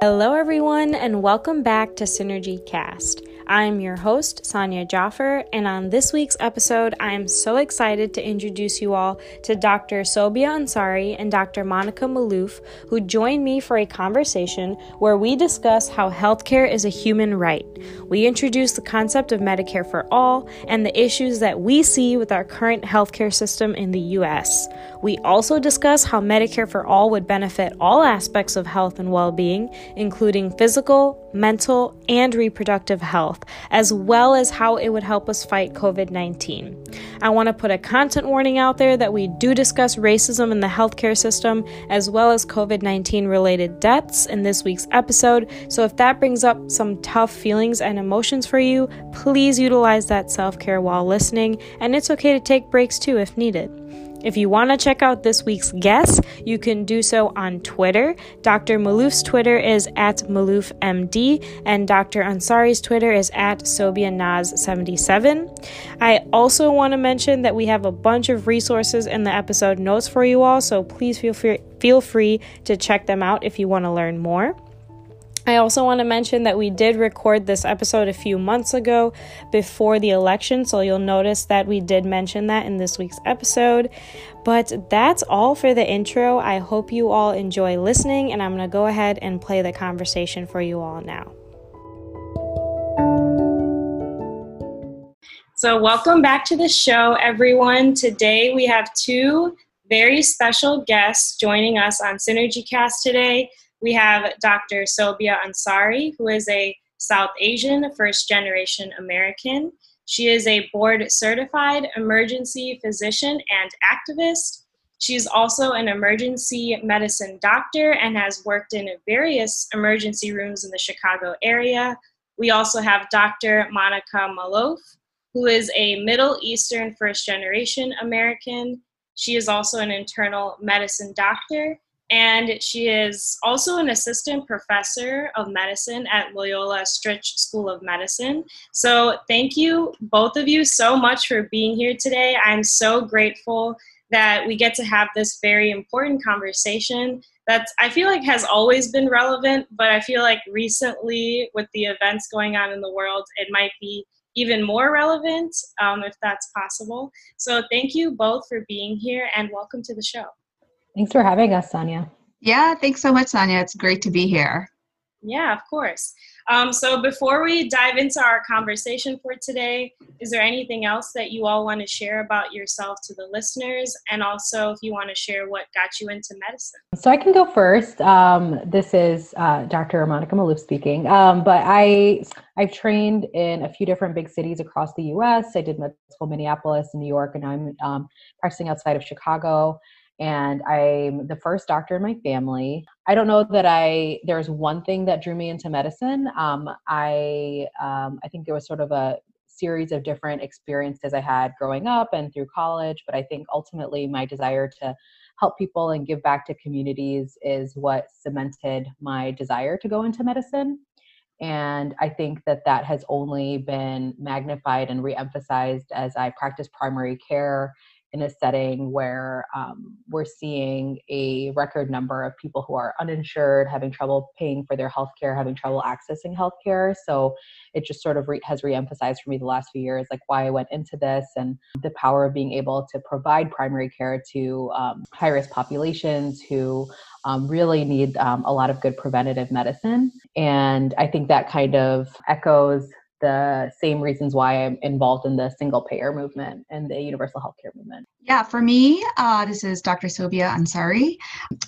Hello, everyone, and welcome back to Synergy Cast. I'm your host, Sonia Jaffer, and on this week's episode, I am so excited to introduce you all to Dr. Sobia Ansari and Dr. Monica Malouf, who join me for a conversation where we discuss how healthcare is a human right. We introduce the concept of Medicare for all and the issues that we see with our current healthcare system in the U.S. We also discuss how Medicare for all would benefit all aspects of health and well being, including physical, mental, and reproductive health health, as well as how it would help us fight COVID 19. I want to put a content warning out there that we do discuss racism in the healthcare system, as well as COVID 19 related deaths in this week's episode. So if that brings up some tough feelings and emotions for you, please utilize that self care while listening, and it's okay to take breaks too if needed. If you want to check out this week's guest, you can do so on Twitter. Dr. Malouf's Twitter is at MaloufMD, and Dr. Ansari's Twitter is at SobiaNaz77. I also want to mention that we have a bunch of resources in the episode notes for you all, so please feel free, feel free to check them out if you want to learn more. I also want to mention that we did record this episode a few months ago before the election, so you'll notice that we did mention that in this week's episode. But that's all for the intro. I hope you all enjoy listening, and I'm going to go ahead and play the conversation for you all now. So, welcome back to the show, everyone. Today we have two very special guests joining us on SynergyCast today we have Dr. Sobia Ansari, who is a South Asian first generation American. She is a board certified emergency physician and activist. She's also an emergency medicine doctor and has worked in various emergency rooms in the Chicago area. We also have Dr. Monica Malouf, who is a Middle Eastern first generation American. She is also an internal medicine doctor and she is also an assistant professor of medicine at Loyola Stritch School of Medicine. So, thank you, both of you, so much for being here today. I'm so grateful that we get to have this very important conversation that I feel like has always been relevant, but I feel like recently, with the events going on in the world, it might be even more relevant um, if that's possible. So, thank you both for being here and welcome to the show. Thanks for having us, Sonia. Yeah, thanks so much, Sonia. It's great to be here. Yeah, of course. Um, so before we dive into our conversation for today, is there anything else that you all want to share about yourself to the listeners? And also, if you want to share what got you into medicine. So I can go first. Um, this is uh, Dr. Monica Malouf speaking. Um, but I I've trained in a few different big cities across the U.S. I did med school Minneapolis and New York, and I'm um, practicing outside of Chicago and I'm the first doctor in my family. I don't know that I there's one thing that drew me into medicine. Um, I um, I think there was sort of a series of different experiences I had growing up and through college, but I think ultimately my desire to help people and give back to communities is what cemented my desire to go into medicine. And I think that that has only been magnified and reemphasized as I practice primary care in a setting where um, we're seeing a record number of people who are uninsured, having trouble paying for their health care, having trouble accessing health care. So it just sort of re- has reemphasized for me the last few years, like why I went into this and the power of being able to provide primary care to um, high risk populations who um, really need um, a lot of good preventative medicine. And I think that kind of echoes the same reasons why I'm involved in the single payer movement and the universal healthcare movement. Yeah, for me, uh, this is Dr. Sobia Ansari.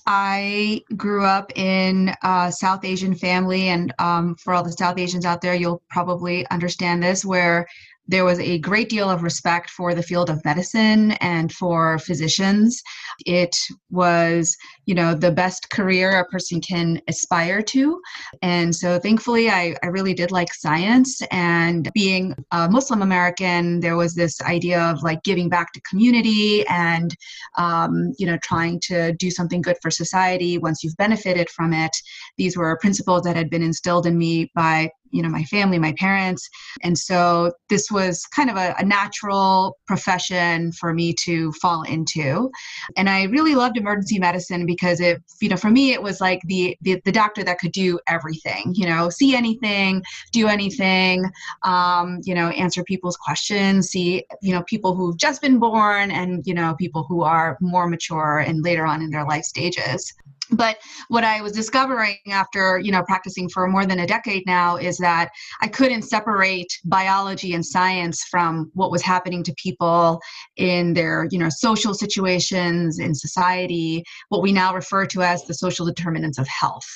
I grew up in a South Asian family, and um, for all the South Asians out there, you'll probably understand this, where there was a great deal of respect for the field of medicine and for physicians. It was, you know, the best career a person can aspire to. And so thankfully, I, I really did like science. And being a Muslim American, there was this idea of like giving back to community and, um, you know, trying to do something good for society once you've benefited from it. These were principles that had been instilled in me by you know my family my parents. And so this was kind of a, a, natural profession for me to fall into. And i really loved emergency medicine because it you know for me it was like the the, the doctor that could do everything you know see anything do anything um, you know answer people's questions see you know people who've just been born and you know people who are more mature and later on in their life stages but what i was discovering after you know practicing for more than a decade now is that i couldn't separate biology and science from what was happening to people in their you know social situations in society what we now refer to as the social determinants of health.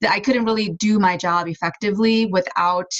That i couldn't really do my job effectively without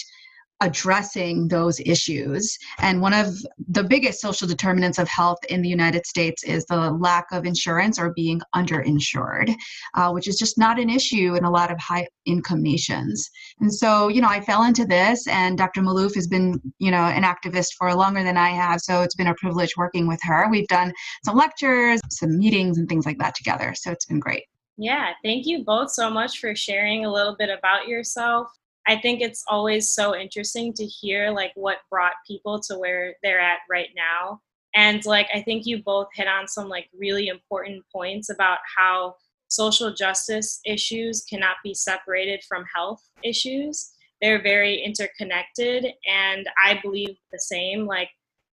addressing those issues. And one of the biggest social determinants of health in the United States is the lack of insurance or being underinsured, uh, which is just not an issue in a lot of high income nations. And so, you know, I fell into this, and Dr. Malouf has been, you know, an activist for longer than I have. So it's been a privilege working with her. We've done some lectures, some meetings, and things like that together. So it's been great. Yeah, thank you both so much for sharing a little bit about yourself. I think it's always so interesting to hear like what brought people to where they're at right now. And like I think you both hit on some like really important points about how social justice issues cannot be separated from health issues. They're very interconnected and I believe the same like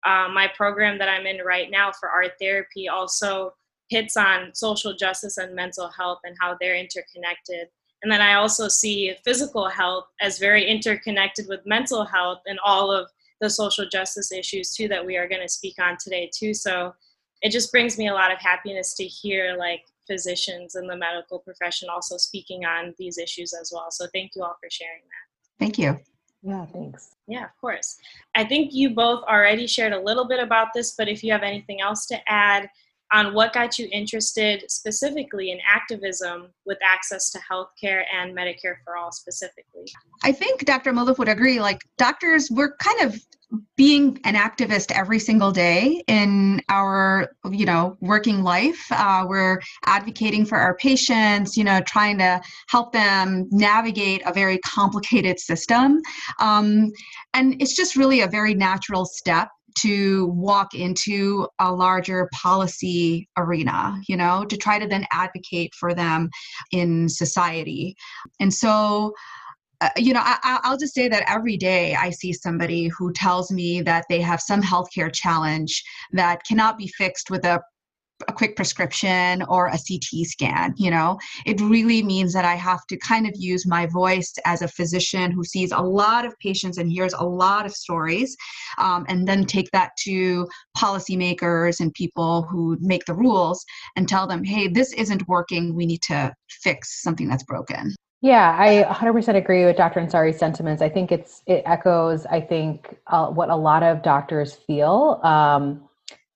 uh, my program that I'm in right now for art therapy also hits on social justice and mental health and how they're interconnected. And then I also see physical health as very interconnected with mental health and all of the social justice issues too that we are going to speak on today too. So it just brings me a lot of happiness to hear like physicians and the medical profession also speaking on these issues as well. So thank you all for sharing that. Thank you. Yeah, thanks. Yeah, of course. I think you both already shared a little bit about this, but if you have anything else to add, on what got you interested specifically in activism with access to healthcare and Medicare for all specifically. I think Dr. Malouf would agree. Like doctors, we're kind of being an activist every single day in our you know working life uh, we're advocating for our patients you know trying to help them navigate a very complicated system um, and it's just really a very natural step to walk into a larger policy arena, you know, to try to then advocate for them in society. And so, uh, you know, I, will just say that every day I see somebody who tells me that they have some healthcare challenge that cannot be fixed with a a quick prescription or a CT scan, you know. It really means that I have to kind of use my voice as a physician who sees a lot of patients and hears a lot of stories, um, and then take that to policymakers and people who make the rules and tell them, hey, this isn't working. We need to fix something that's broken. Yeah, I 100% agree with Dr. Ansari's sentiments. I think it's it echoes. I think uh, what a lot of doctors feel. Um,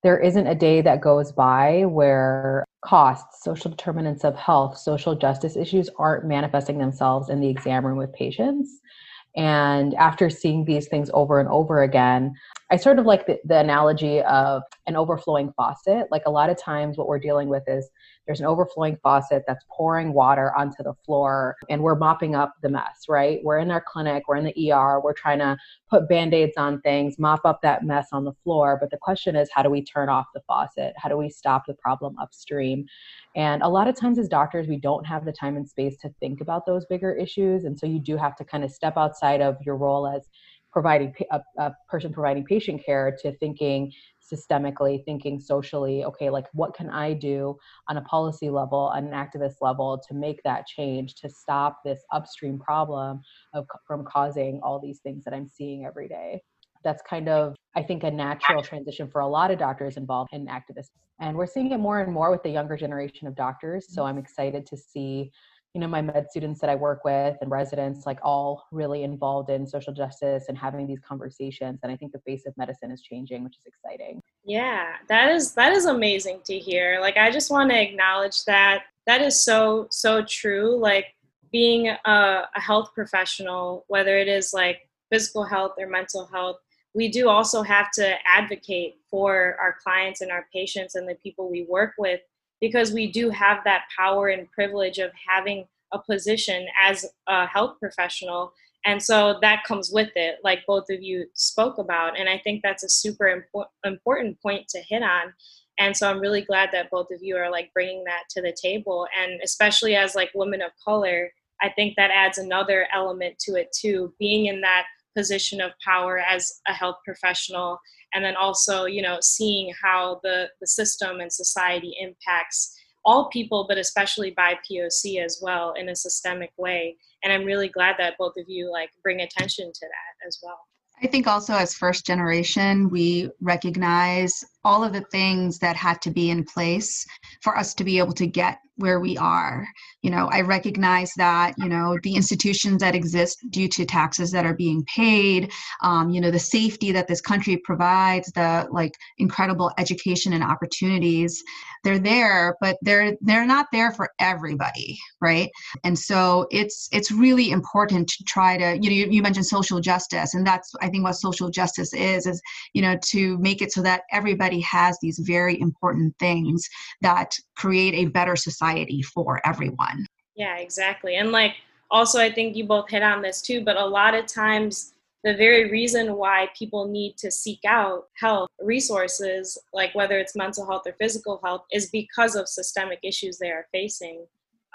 there isn't a day that goes by where costs, social determinants of health, social justice issues aren't manifesting themselves in the exam room with patients. And after seeing these things over and over again, I sort of like the, the analogy of an overflowing faucet. Like a lot of times, what we're dealing with is there's an overflowing faucet that's pouring water onto the floor and we're mopping up the mess, right? We're in our clinic, we're in the ER, we're trying to put band aids on things, mop up that mess on the floor. But the question is, how do we turn off the faucet? How do we stop the problem upstream? And a lot of times, as doctors, we don't have the time and space to think about those bigger issues. And so you do have to kind of step outside of your role as providing a, a, person providing patient care to thinking systemically thinking socially okay like what can i do on a policy level on an activist level to make that change to stop this upstream problem of from causing all these things that i'm seeing every day? That's kind of i think a natural transition for a lot of doctors involved in activism and we're seeing it more and more with the younger generation of doctors so mm-hmm. i'm excited to see you know my med students that i work with and residents like all really involved in social justice and having these conversations and i think the face of medicine is changing which is exciting. Yeah that is that is amazing to hear. Like i just want to acknowledge that. That is so so true. Like being a, a health professional whether it is like physical health or mental health we do also have to advocate for our clients and our patients and the people we work with because we do have that power and privilege of having a position as a health professional And so that comes with it, like both of you spoke about. And I think that's a super impo- important point to hit on. And so I'm really glad that both of you are like bringing that to the table. And especially as like women of color, I think that adds another element to it too, being in that position of power as a health professional and then also you know seeing how the the system and society impacts all people but especially by poc as well in a systemic way. And i'm really glad that both of you like bring attention to that as well. I think also as first generation, we recognize all of the things that had to be in place for us to be able to get where we are you know i recognize that you know the institutions that exist due to taxes that are being paid um, you know the safety that this country provides the like incredible education and opportunities they're there but they're they're not there for everybody right and so it's it's really important to try to you know you, you mentioned social justice and that's i think what social justice is is you know to make it so that everybody has these very important things that create a better society for everyone. Yeah, exactly. And like also I think you both hit on this too, but a lot of times the very reason why people need to seek out health resources, like whether it's mental health or physical health, is because of systemic issues they are facing.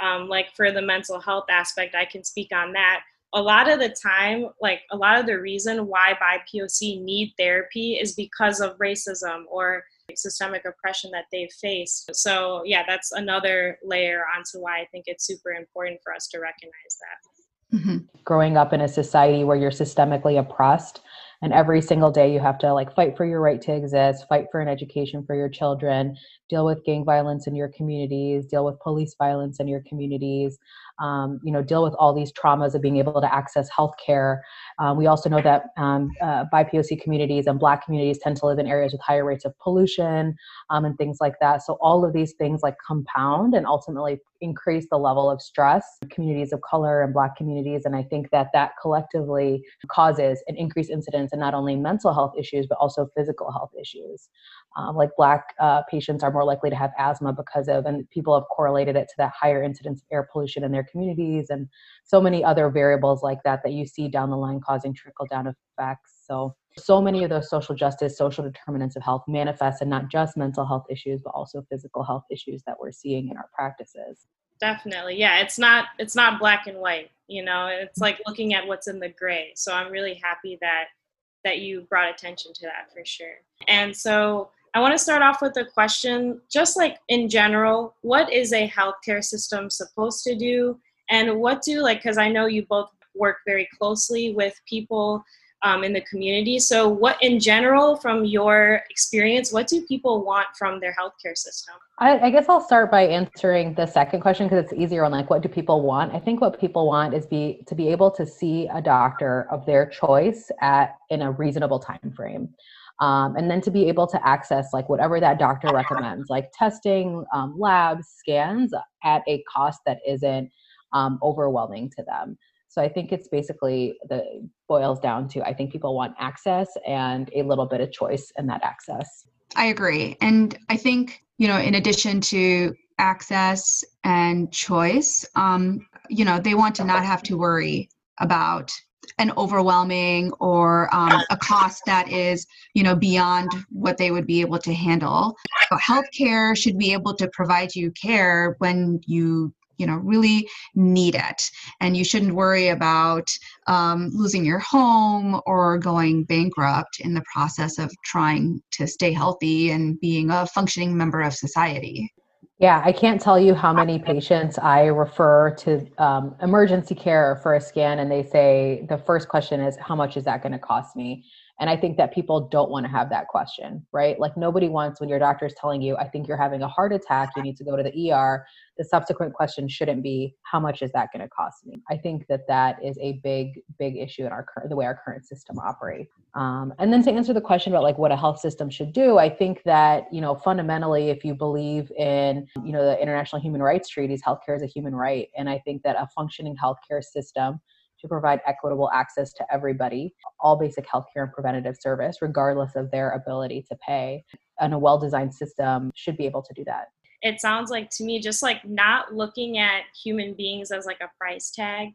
Um, like for the mental health aspect, I can speak on that. A lot of the time, like a lot of the reason why BIPOC need therapy is because of racism or systemic oppression that they've faced. So, yeah, that's another layer onto why I think it's super important for us to recognize that. Mm-hmm. Growing up in a society where you're systemically oppressed, and every single day you have to like fight for your right to exist, fight for an education for your children, deal with gang violence in your communities, deal with police violence in your communities, um, you know, deal with all these traumas of being able to access healthcare. Um, we also know that um, uh, BIPOC communities and Black communities tend to live in areas with higher rates of pollution um, and things like that. So all of these things like compound and ultimately increase the level of stress communities of color and Black communities. And I think that that collectively causes an increased incidence in not only mental health issues but also physical health issues. Um, like Black uh, patients are more likely to have asthma because of, and people have correlated it to that higher incidence of air pollution in their communities and so many other variables like that that you see down the line causing trickle down effects. So, so many of those social justice, social determinants of health manifest in not just mental health issues, but also physical health issues that we're seeing in our practices. Definitely. Yeah, it's not it's not black and white, you know. It's like looking at what's in the gray. So I'm really happy that that you brought attention to that for sure. And so I want to start off with a question just like in general, what is a healthcare system supposed to do? And what do, like, because I know you both work very closely with people um, in the community. So, what in general, from your experience, what do people want from their healthcare system? I, I guess I'll start by answering the second question because it's easier on like what do people want. I think what people want is be to be able to see a doctor of their choice at in a reasonable time frame um, and then to be able to access like whatever that doctor recommends like testing um, labs scans at a cost that isn't um, overwhelming to them so i think it's basically the boils down to i think people want access and a little bit of choice in that access. I agree. And i think you know in addition to access and choice um, you know they want to not have to worry about an overwhelming or um, a cost that is you know beyond what they would be able to handle. So healthcare should be able to provide you care when you you know really need it and you shouldn't worry about um, losing your home or going bankrupt in the process of trying to stay healthy and being a functioning member of society yeah, I can't tell you how many patients I refer to um, emergency care for a scan, and they say the first question is, How much is that going to cost me? And I think that people don't want to have that question, right? Like nobody wants when your doctor is telling you, I think you're having a heart attack, you need to go to the ER. The subsequent question shouldn't be, how much is that going to cost me? I think that that is a big, big issue in our the way our current system operates. Um, and then to answer the question about like what a health system should do, I think that you know fundamentally, if you believe in you know the international human rights treaties, healthcare is a human right, and I think that a functioning healthcare system to provide equitable access to everybody, all basic healthcare and preventative service, regardless of their ability to pay. And a well designed system should be able to do that. It sounds like to me just like not looking at human beings as like a price tag,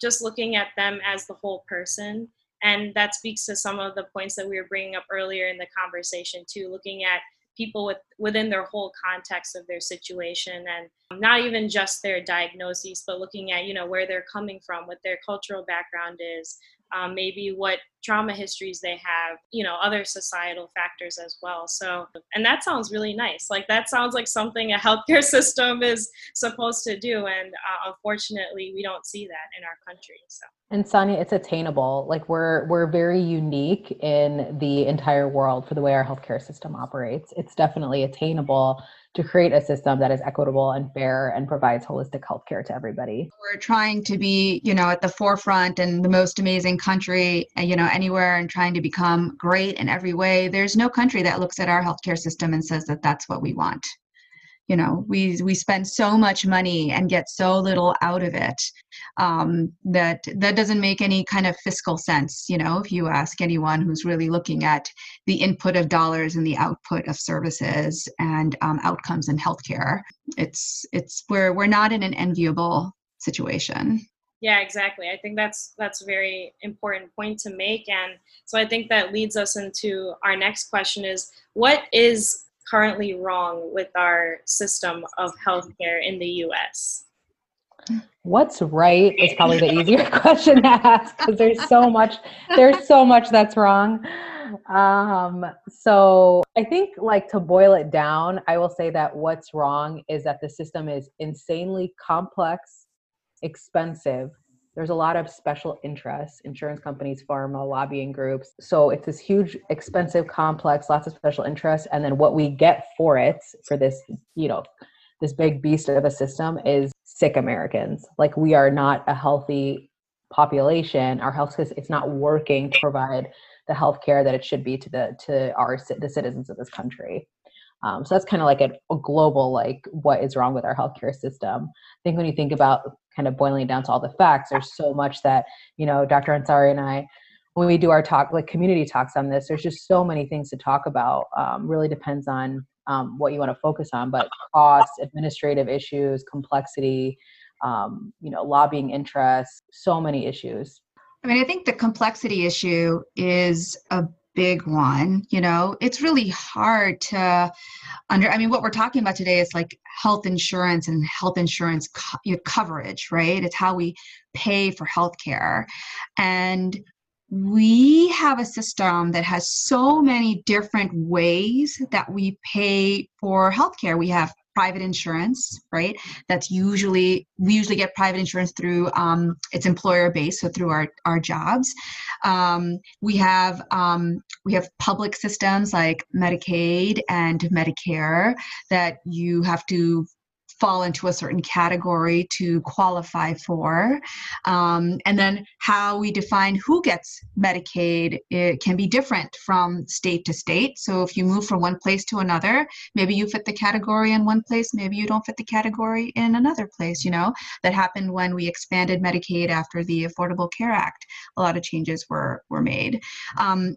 just looking at them as the whole person. And that speaks to some of the points that we were bringing up earlier in the conversation, too, looking at people with within their whole context of their situation and not even just their diagnoses but looking at you know where they're coming from what their cultural background is um, maybe what trauma histories they have, you know, other societal factors as well. So, and that sounds really nice. Like that sounds like something a healthcare system is supposed to do. And uh, unfortunately, we don't see that in our country. So. And Sonia, it's attainable. Like we're we're very unique in the entire world for the way our healthcare system operates. It's definitely attainable to create a system that is equitable and fair and provides holistic health care to everybody. We're trying to be, you know, at the forefront and the most amazing country, uh, you know, anywhere and trying to become great in every way. There's no country that looks at our healthcare system and says that that's what we want you know we we spend so much money and get so little out of it um, that that doesn't make any kind of fiscal sense you know if you ask anyone who's really looking at the input of dollars and the output of services and um, outcomes in healthcare. It's it's we're we're not in an enviable situation. Yeah exactly. I think that's that's a very important point to make and so i think that leads us into our next question is what is currently wrong with our system of healthcare in the US? What's right is probably the easier question to ask because there's so much there's so much that's wrong. Um, so I think like to boil it down, I will say that what's wrong is that the system is insanely complex, expensive, there's a lot of special interests insurance companies pharma lobbying groups so it's this huge expensive complex lots of special interests and then what we get for it for this you know this big beast of a system is sick americans like we are not a healthy population our health system it's not working to provide the health care that it should be to the to our the citizens of this country um, so that's kind of like a, a, global like what is wrong with our healthcare system. I think when you think about kind of boiling down to all the facts, there's so much that you know Dr. Ansari and I, when we do our talk like community talks on this, there's just so many things to talk about. Um, really depends on um, what you want to focus on, but cost, administrative issues, complexity, um, you know, lobbying interests, so many issues. I mean, I think the complexity issue is a big one you know? It's really hard to under i mean what we're talking about today is like health insurance and health insurance co- coverage right? It's how we pay for health care and we have a system that has so many different ways that we pay for healthcare. We have private insurance, right? That's usually we usually get private insurance through um, it's employer based, so through our our jobs. Um, we have um, we have public systems like Medicaid and Medicare that you have to fall into a certain category to qualify for. Um, and then how we define who gets Medicaid it can be different from state to state. So if you move from one place to another, maybe you fit the category in one place, maybe you don't fit the category in another place. You know that happened when we expanded Medicaid after the Affordable Care Act. A lot of changes were were made. Um,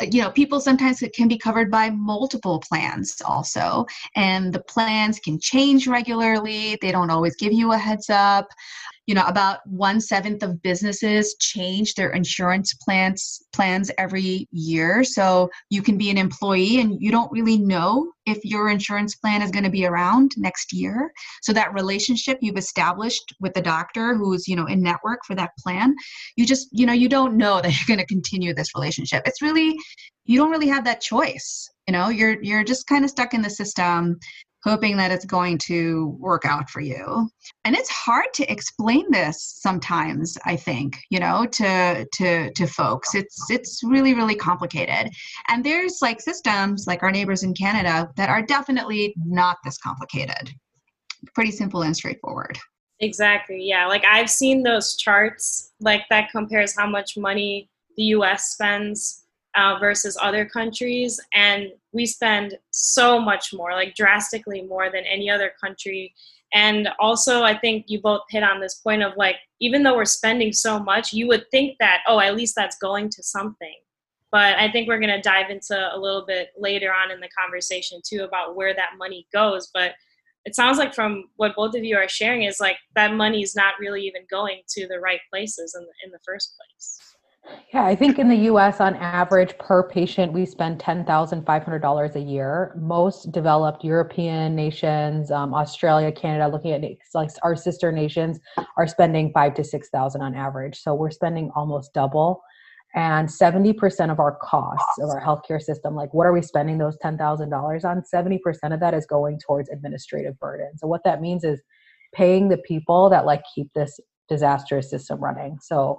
Uh, you know people sometimes it can be covered by multiple plans also. And the plans can change regularly. They don't always give you a heads up you know about one seventh of businesses change their insurance plans plans every year. So you can be an employee and you don't really know if your insurance plan is going to be around next year. So that relationship you've established with the doctor who's you know in network for that plan you just you know you don't know that you're going to continue this relationship. It's really you don't really have that choice you know? You're you're just kind of stuck in the system hoping that it's going to work out for you. And it's hard to explain this sometimes i think you know to to to folks. It's it's really really complicated. And there's like systems like our neighbors in canada that are definitely not this complicated. Pretty simple and straightforward. Exactly yeah. Like i've seen those charts like that compares how much money the us spends uh, versus other countries. And we spend so much more, like drastically more than any other country. And also, I think you both hit on this point of like, even though we're spending so much, you would think that, oh, at least that's going to something. But I think we're going to dive into a little bit later on in the conversation too about where that money goes. But it sounds like from what both of you are sharing is like that money is not really even going to the right places in the, in the first place. Yeah, I think in the US, on average, per patient, we spend $10,500 a year. Most developed European nations, um, Australia, Canada, looking at like our sister nations, are spending five to 6,000 on average. So we're spending almost double. And 70% of our costs of our healthcare system, like what are we spending those $10,000 on? 70% of that is going towards administrative burden. So what that means is paying the people that like keep this disastrous system running. So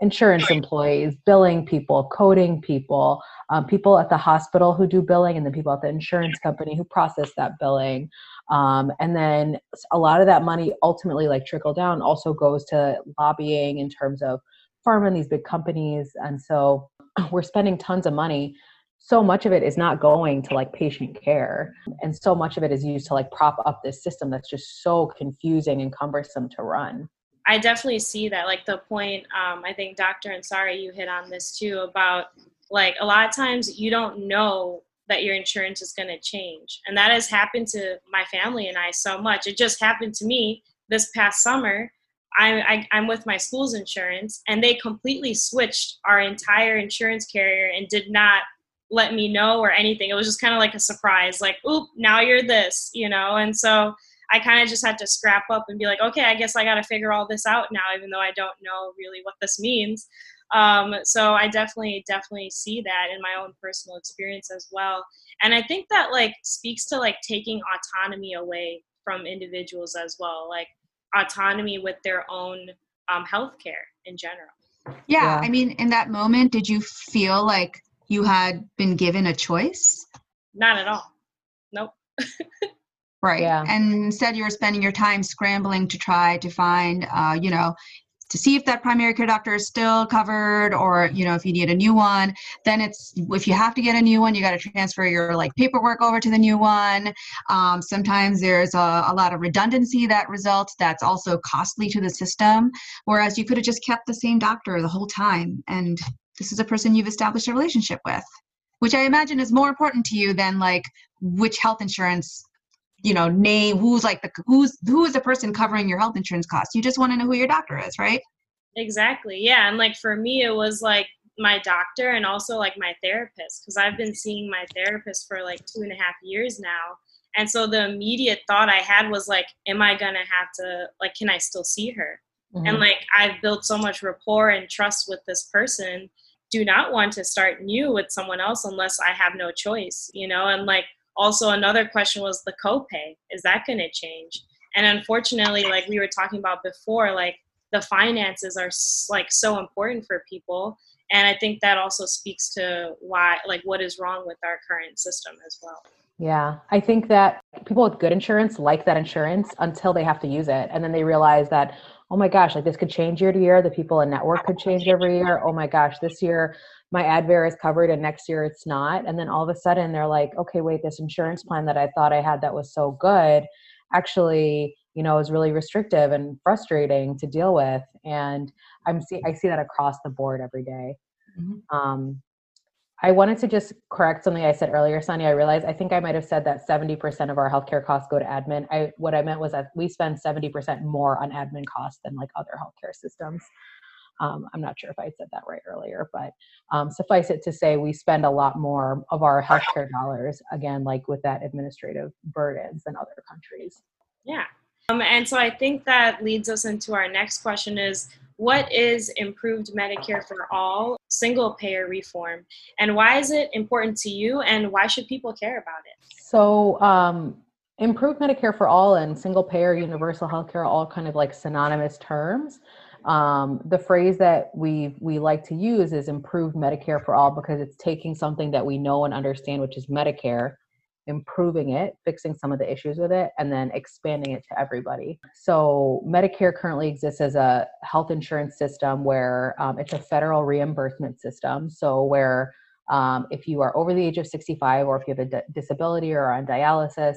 insurance employees, billing people, coding people, um, people at the hospital who do billing, and then people at the insurance company who process that billing. Um, and then a lot of that money ultimately, like trickle down, also goes to lobbying in terms of pharma and these big companies. And so we're spending tons of money. So much of it is not going to like patient care, and so much of it is used to like prop up this system that's just so confusing and cumbersome to run. I definitely see that. Like the point, um, I think Dr. Ansari, you hit on this too about like a lot of times you don't know that your insurance is going to change. And that has happened to my family and I so much. It just happened to me this past summer. I, I, am with my school's insurance and they completely switched our entire insurance carrier and did not let me know or anything. It was just kind of like a surprise, like, oop, now you're this, you know? And so I kind of just had to scrap up and be like, okay, I guess I got to figure all this out now, even though I don't know really what this means. Um, so I definitely, definitely see that in my own personal experience as well. And I think that like speaks to like taking autonomy away from individuals as well, like autonomy with their own um, healthcare in general. Yeah, yeah, I mean, in that moment, did you feel like you had been given a choice? Not at all. Nope. Right. Yeah. And instead, you're spending your time scrambling to try to find, uh, you know, to see if that primary care doctor is still covered or you know if you need a new one then it's if you have to get a new one you got to transfer your like paperwork over to the new one um, sometimes there's a, a, lot of redundancy that results that's also costly to the system whereas you could have just kept the same doctor the whole time and this is a person you've established a relationship with which i imagine is more important to you than like which health insurance you know name who's like the who's who is the person covering your health insurance costs? You just want to know who your doctor is right? Exactly yeah and like for me it was like my doctor and also like my therapist because i've been seeing my therapist for like two and a half years now and so the immediate thought i had was like am i gonna have to like can i still see her? Mm-hmm. and like i've built so much rapport and trust with this person do not want to start new with someone else unless i have no choice you know and like also another question was the copay. Is that going to change? And unfortunately like we were talking about before like the finances are like so important for people. And i think that also speaks to why like what is wrong with our current system as well. Yeah i think that people with good insurance like that insurance until they have to use it. And then they realize that oh my gosh like this could change year to year. The people in network could change every year. Oh my gosh this year my advair is covered and next year it's not and then all of a sudden they're like okay wait this insurance plan that i thought i had that was so good actually you know is really restrictive and frustrating to deal with and i'm see i see that across the board every day. Mm-hmm. um, I wanted to just correct something I said earlier, Sonny. I realized I think I might have said that 70% of our healthcare costs go to admin. I what I meant was that we spend 70% more on admin costs than like other healthcare systems. Um, I'm not sure if I said that right earlier, but um, suffice it to say, we spend a lot more of our healthcare dollars, again, like with that administrative burdens than other countries. Yeah. Um, and so I think that leads us into our next question is what is improved Medicare for all single payer reform and why is it important to you and why should people care about it? So, um, improved Medicare for all and single payer universal healthcare are all kind of like synonymous terms. Um, the phrase that we we like to use is improved Medicare for all because it's taking something that we know and understand, which is Medicare, improving it, fixing some of the issues with it, and then expanding it to everybody. So Medicare currently exists as a health insurance system where um, it's a federal reimbursement system. So where um, if you are over the age of 65 or if you have a d- disability or on dialysis,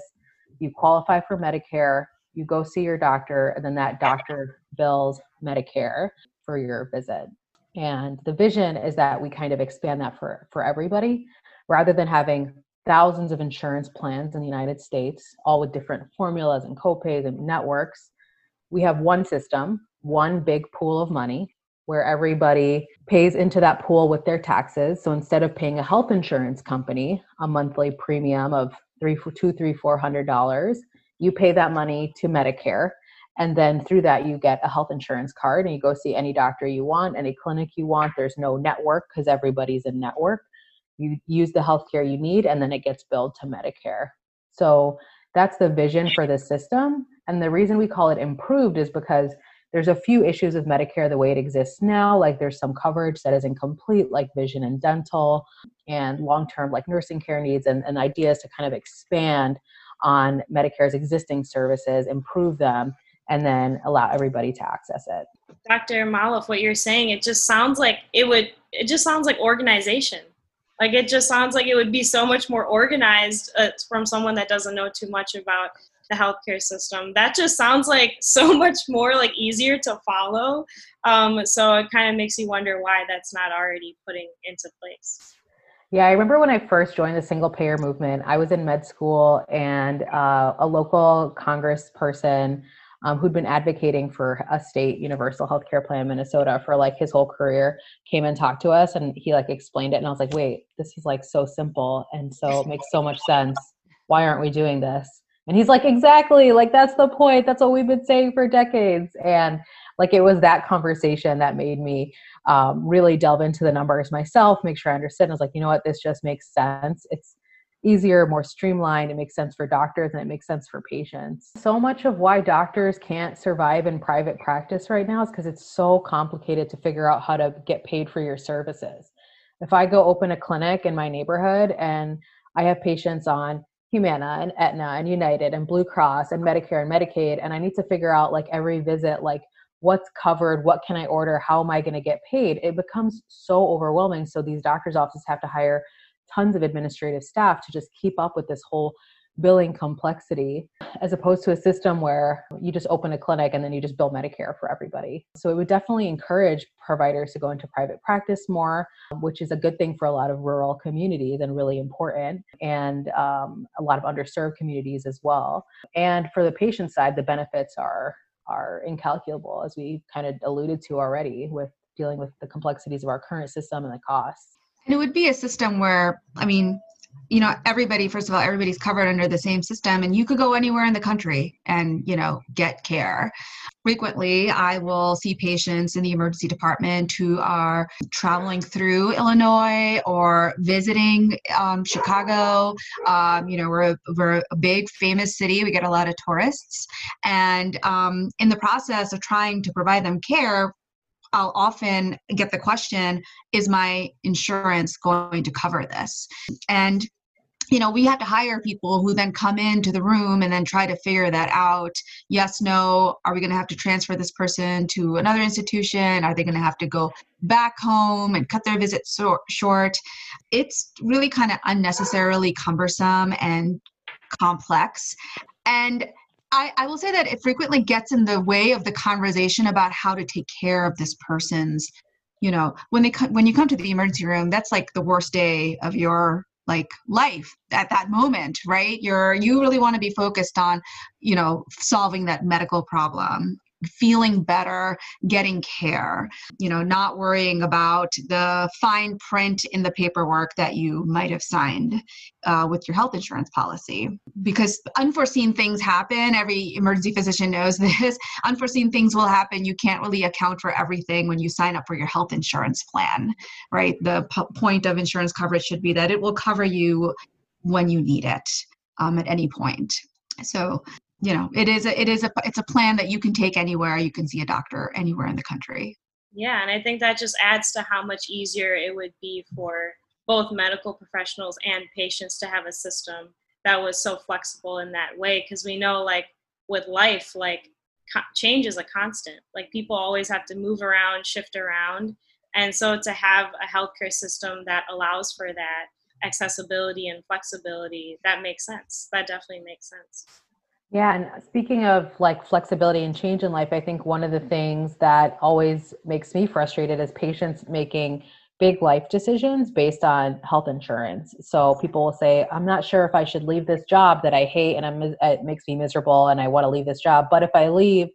you qualify for Medicare you go see your doctor and then that doctor bills medicare for your visit and the vision is that we kind of expand that for for everybody rather than having thousands of insurance plans in the United States, all with different formulas and copays and networks. We have one system, one big pool of money where everybody pays into that pool with their taxes. So instead of paying a health insurance company a monthly premium of three, two, three, four hundred dollars, you pay that money to Medicare. And then through that, you get a health insurance card and you go see any doctor you want, any clinic you want. There's no network because everybody's in network. You use the healthcare you need, and then it gets billed to Medicare. So that's the vision for the system. And the reason we call it improved is because there's a few issues with Medicare the way it exists now. Like there's some coverage that is incomplete, like vision and dental, and long term, like nursing care needs, and, and ideas to kind of expand on Medicare's existing services, improve them, and then allow everybody to access it. Dr. Malouf, what you're saying, it just sounds like it would, it just sounds like organization. Like it just sounds like it would be so much more organized uh, from someone that doesn't know too much about the healthcare system. That just sounds like so much more like easier to follow. Um, so it kind of makes you wonder why that's not already putting into place. Yeah, I remember when I first joined the single payer movement, I was in med school and uh, a local congressperson um, who'd been advocating for a state universal healthcare plan in Minnesota for like his whole career came and talked to us and he like explained it and I was like, wait, this is like so simple and so it makes so much sense. Why aren't we doing this? And he's like, exactly, like that's the point. That's what we've been saying for decades. And like it was that conversation that made me um, really delve into the numbers myself, make sure I understood. And I was like, you know what, this just makes sense. It's easier, more streamlined. It makes sense for doctors and it makes sense for patients. So much of why doctors can't survive in private practice right now is because it's so complicated to figure out how to get paid for your services. If I go open a clinic in my neighborhood and I have patients on Humana and Aetna and United and Blue Cross and Medicare and Medicaid, and I need to figure out like every visit, like what's covered, what can I order, how am I going to get paid? It becomes so overwhelming. So these doctors' offices have to hire tons of administrative staff to just keep up with this whole billing complexity as opposed to a system where you just open a clinic and then you just bill Medicare for everybody. So it would definitely encourage providers to go into private practice more, which is a good thing for a lot of rural communities and really important, and um, a lot of underserved communities as well. And for the patient side, the benefits are are incalculable, as we kind of alluded to already with dealing with the complexities of our current system and the costs. And it would be a system where, I mean, you know everybody first of all everybody's covered under the same system and you could go anywhere in the country and you know get care. Frequently i will see patients in the emergency department who are traveling through illinois or visiting um, chicago. Um, you know we're a, we're a big famous city. We get a lot of tourists. And um, in the process of trying to provide them care I'll often get the question, is my insurance going to cover this? And you know, we have to hire people who then come into the room and then try to figure that out. Yes, no, are we going to have to transfer this person to another institution? Are they going to have to go back home and cut their visit so- short? It's really kind of unnecessarily cumbersome and complex. And I, I will say that it frequently gets in the way of the conversation about how to take care of this person's you know when they come when you come to the emergency room that's like the worst day of your like life at that moment right? You're you really want to be focused on you know solving that medical problem feeling better, getting care, you know, not worrying about the fine print in the paperwork that you might have signed uh, with your health insurance policy. Because unforeseen things happen. Every emergency physician knows this. Unforeseen things will happen. You can't really account for everything when you sign up for your health insurance plan, right? The p- point of insurance coverage should be that it will cover you when you need it um, at any point. So you know it is a, it is a it's a plan that you can take anywhere. You can see a doctor anywhere in the country. Yeah and i think that just adds to how much easier it would be for both medical professionals and patients to have a system that was so flexible in that way. Because we know like with life like co- change is a constant. Like people always have to move around shift around. And so to have a healthcare system that allows for that accessibility and flexibility that makes sense. That definitely makes sense yeah, and speaking of like flexibility and change in life, I think one of the things that always makes me frustrated is patients making big life decisions based on health insurance. So people will say, I'm not sure if I should leave this job that I hate and I'm, it makes me miserable and I want to leave this job. But if I leave,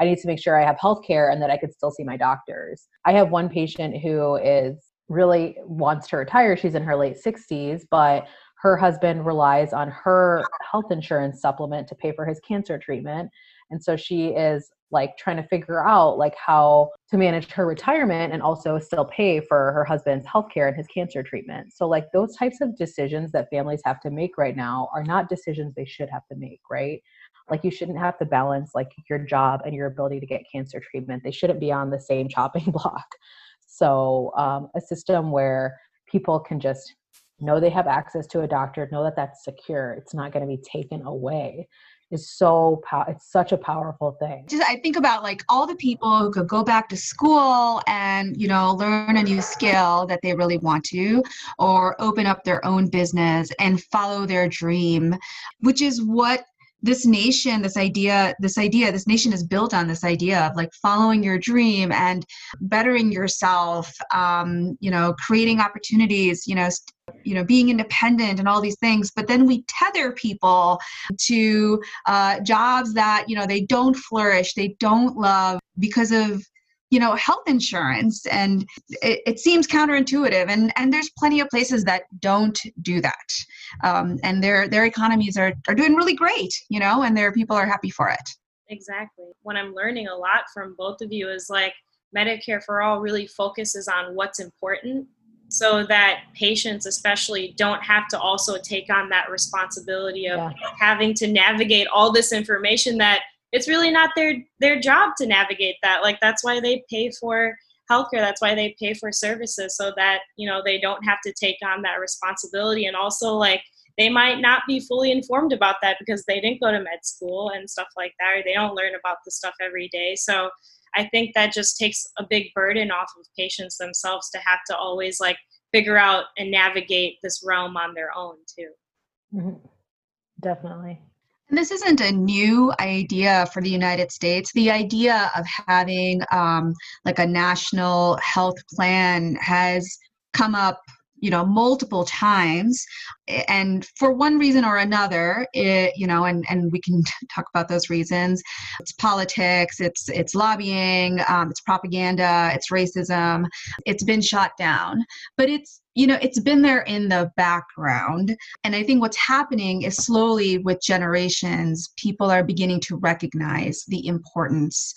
I need to make sure I have health care and that I could still see my doctors. I have one patient who is really wants to retire. She's in her late 60s, but her husband relies on her health insurance supplement to pay for his cancer treatment. And so she is like trying to figure out like how to manage her retirement and also still pay for her husband's health care and his cancer treatment. So like those types of decisions that families have to make right now are not decisions they should have to make, right? Like you shouldn't have to balance like your job and your ability to get cancer treatment. They shouldn't be on the same chopping block. So um, a system where people can just know they have access to a doctor, know that that's secure. It's not going to be taken away is so pow- it's such a powerful thing just i think about like all the people who could go back to school and you know learn a new skill that they really want to or open up their own business and follow their dream which is what this nation this idea this idea this nation is built on this idea of like following your dream and bettering yourself um, you know creating opportunities you know you know being independent and all these things but then we tether people to uh, jobs that you know they don't flourish they don't love because of you know health insurance. And it, it, seems counterintuitive and and there's plenty of places that don't do that. Um, and their their economies are, are doing really great you know and their people are happy for it. Exactly. What i'm learning a lot from both of you is like medicare for all really focuses on what's important so that patients especially don't have to also take on that responsibility of yeah. having to navigate all this information that it's really not their their job to navigate that. Like that's why they pay for healthcare. That's why they pay for services so that you know they don't have to take on that responsibility. And also like they might not be fully informed about that because they didn't go to med school and stuff like that or they don't learn about the stuff every day. So i think that just takes a big burden off of patients themselves to have to always like figure out and navigate this realm on their own too mm-hmm. definitely and this isn't a new idea for the United States. The idea of having um, like a national health plan has come up you know multiple times and for one reason or another it you know and and we can talk about those reasons. It's politics it's it's lobbying um, it's propaganda it's racism it's been shot down. But it's you know it's been there in the background and i think what's happening is slowly with generations people are beginning to recognize the importance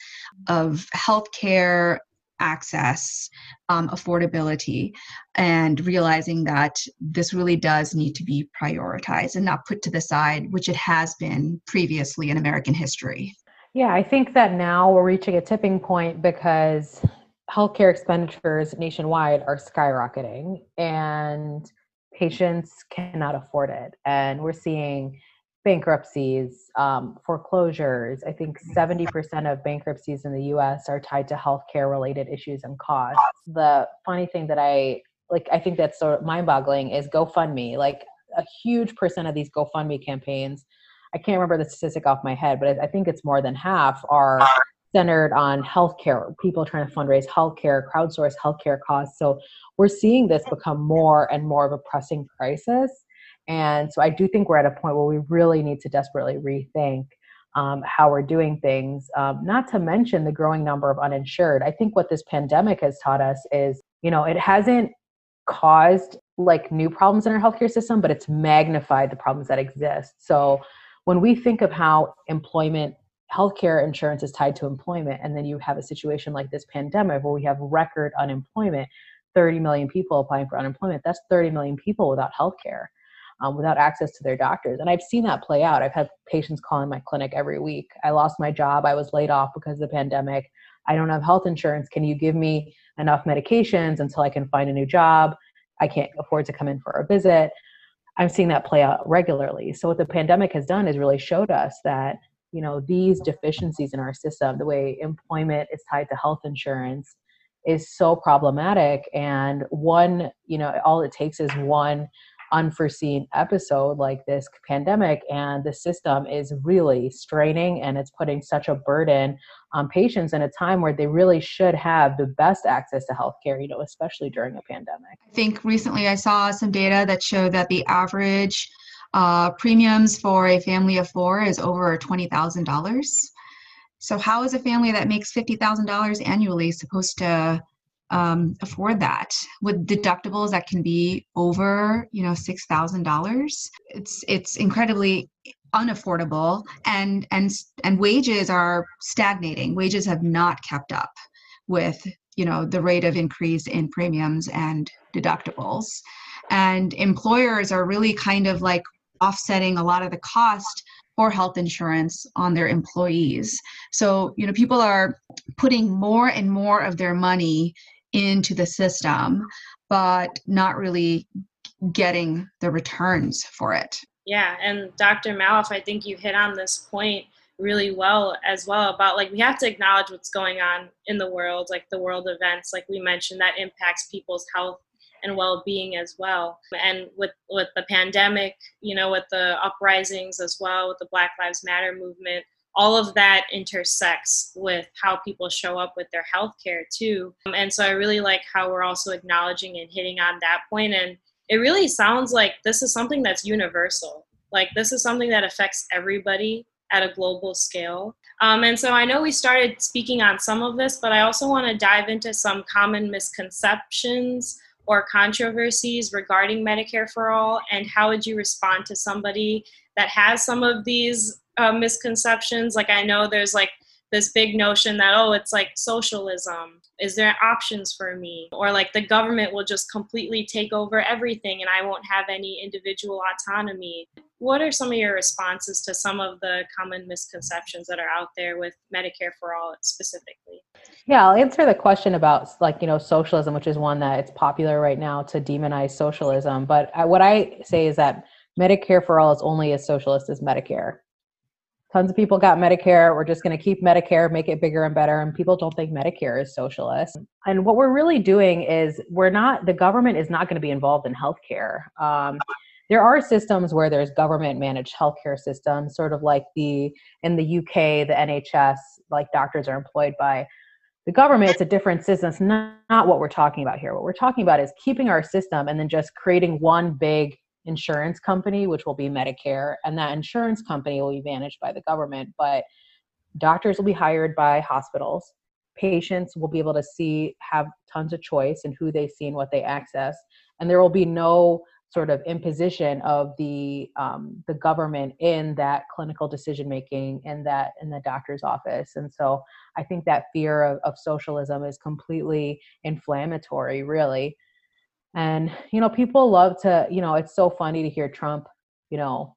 of healthcare access um, affordability and realizing that this really does need to be prioritized and not put to the side which it has been previously in american history yeah i think that now we're reaching a tipping point because healthcare expenditures nationwide are skyrocketing and patients cannot afford it. And we're seeing bankruptcies, um, foreclosures. I think 70% of bankruptcies in the US are tied to healthcare related issues and costs. The funny thing that I like, I think that's sort of mind boggling is GoFundMe. Like a huge percent of these GoFundMe campaigns, I can't remember the statistic off my head, but I think it's more than half are centered on healthcare, people trying to fundraise healthcare, crowdsource healthcare costs. So we're seeing this become more and more of a pressing crisis. And so I do think we're at a point where we really need to desperately rethink um, how we're doing things, um, not to mention the growing number of uninsured. I think what this pandemic has taught us is, you know, it hasn't caused like new problems in our healthcare system, but it's magnified the problems that exist. So when we think of how employment healthcare insurance is tied to employment and then you have a situation like this pandemic where we have record unemployment 30 million people applying for unemployment that's 30 million people without healthcare um, without access to their doctors. And i've seen that play out. I've had patients calling my clinic every week. I lost my job. I was laid off because of the pandemic. I don't have health insurance. Can you give me enough medications until i can find a new job? I can't afford to come in for a visit. I'm seeing that play out regularly. So what the pandemic has done is really showed us that you know these deficiencies in our system the way employment is tied to health insurance is so problematic. And one you know all it takes is one unforeseen episode like this pandemic and the system is really straining and it's putting such a burden on patients in a time where they really should have the best access to healthcare you know especially during a pandemic. I think recently i saw some data that showed that the average uh, premiums for a family of four is over $20000 so how is a family that makes $50000 annually supposed to um, afford that. With deductibles that can be over you know six thousand dollars it's it's incredibly unaffordable and and and wages are stagnating. Wages have not kept up with you know the rate of increase in premiums and deductibles. And employers are really kind of like offsetting a lot of the cost for health insurance on their employees. So you know people are putting more and more of their money into the system, but not really getting the returns for it. Yeah, and Dr. Malouf, I think you hit on this point really well as well about like we have to acknowledge what's going on in the world, like the world events, like we mentioned, that impacts people's health and well-being as well. And with with the pandemic, you know, with the uprisings as well, with the Black Lives Matter movement, all of that intersects with how people show up with their healthcare too. Um, and so I really like how we're also acknowledging and hitting on that point. And it really sounds like this is something that's universal. Like this is something that affects everybody at a global scale. Um, and so I know we started speaking on some of this, but I also want to dive into some common misconceptions or controversies regarding Medicare for All. And how would you respond to somebody that has some of these uh, misconceptions. Like I know there's like this big notion that oh it's like socialism. Is there options for me? Or like the government will just completely take over everything and i won't have any individual autonomy. What are some of your responses to some of the common misconceptions that are out there with medicare for all specifically? Yeah i'll answer the question about like you know socialism which is one that it's popular right now to demonize socialism. But I, what i say is that medicare for all is only as socialist as medicare tons of people got Medicare. We're just going to keep Medicare, make it bigger and better. And people don't think Medicare is socialist. And what we're really doing is we're not, the government is not going to be involved in healthcare. Um, there are systems where there's government managed healthcare systems, sort of like the, in the UK, the NHS, like doctors are employed by the government. It's a different system. It's not, not what we're talking about here. What we're talking about is keeping our system and then just creating one big insurance company, which will be Medicare, and that insurance company will be managed by the government. But doctors will be hired by hospitals. Patients will be able to see, have tons of choice in who they see and what they access. And there will be no sort of imposition of the um, the government in that clinical decision making in that in the doctor's office and so i think that fear of, of socialism is completely inflammatory really and, you know, people love to, you know, it's so funny to hear Trump, you know,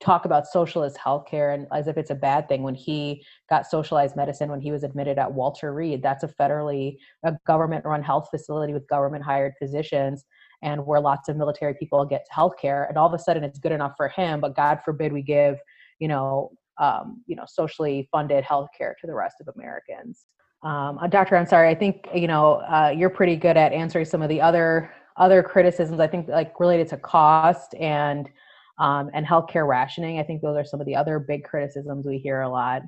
talk about socialist healthcare and as if it's a bad thing when he got socialized medicine when he was admitted at Walter Reed. That's a federally a government run health facility with government hired physicians and where lots of military people get healthcare and all of a sudden it's good enough for him, but God forbid we give, you know, um, you know, socially funded healthcare to the rest of Americans. Um, uh, Doctor, I'm sorry. I think you know uh, you're pretty good at answering some of the other other criticisms. I think like related to cost and um, and healthcare rationing. I think those are some of the other big criticisms we hear a lot.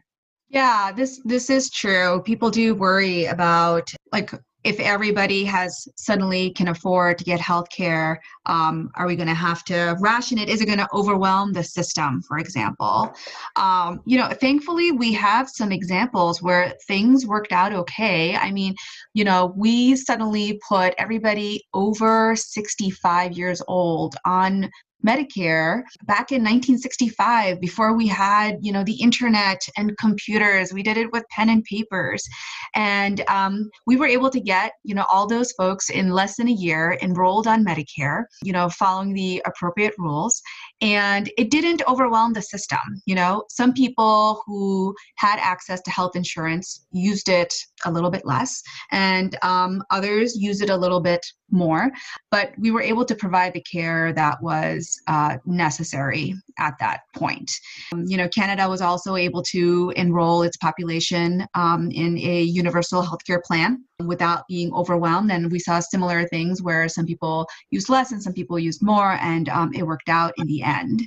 Yeah, this this is true. People do worry about like if everybody has suddenly can afford to get health care um, are we going to have to ration it? Is it going to overwhelm the system for example? Um, you know thankfully we have some examples where things worked out okay. I mean you know we suddenly put everybody over 65 years old on Medicare back in 1965 before we had you know the internet and computers we did it with pen and papers. And um, we were able to get you know all those folks in less than a year enrolled on Medicare you know following the appropriate rules. And it didn't overwhelm the system you know. Some people who had access to health insurance used it a little bit less and um, others use it a little bit more but we were able to provide the care that was uh, necessary at that point um, you know canada was also able to enroll its population um, in a universal healthcare plan without being overwhelmed. And we saw similar things where some people used less and some people used more, and um, it worked out in the end.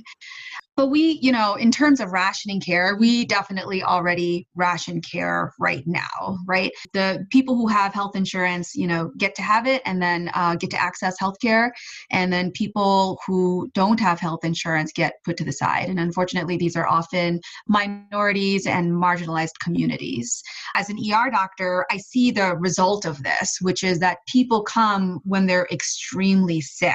But we, you know, in terms of rationing care, we definitely already ration care right now, right? The people who have health insurance, you know, get to have it and then uh, get to access health care. And then people who don't have health insurance get put to the side. And unfortunately, these are often minorities and marginalized communities. As an ER doctor, I see the result of this, which is that people come when they're extremely sick.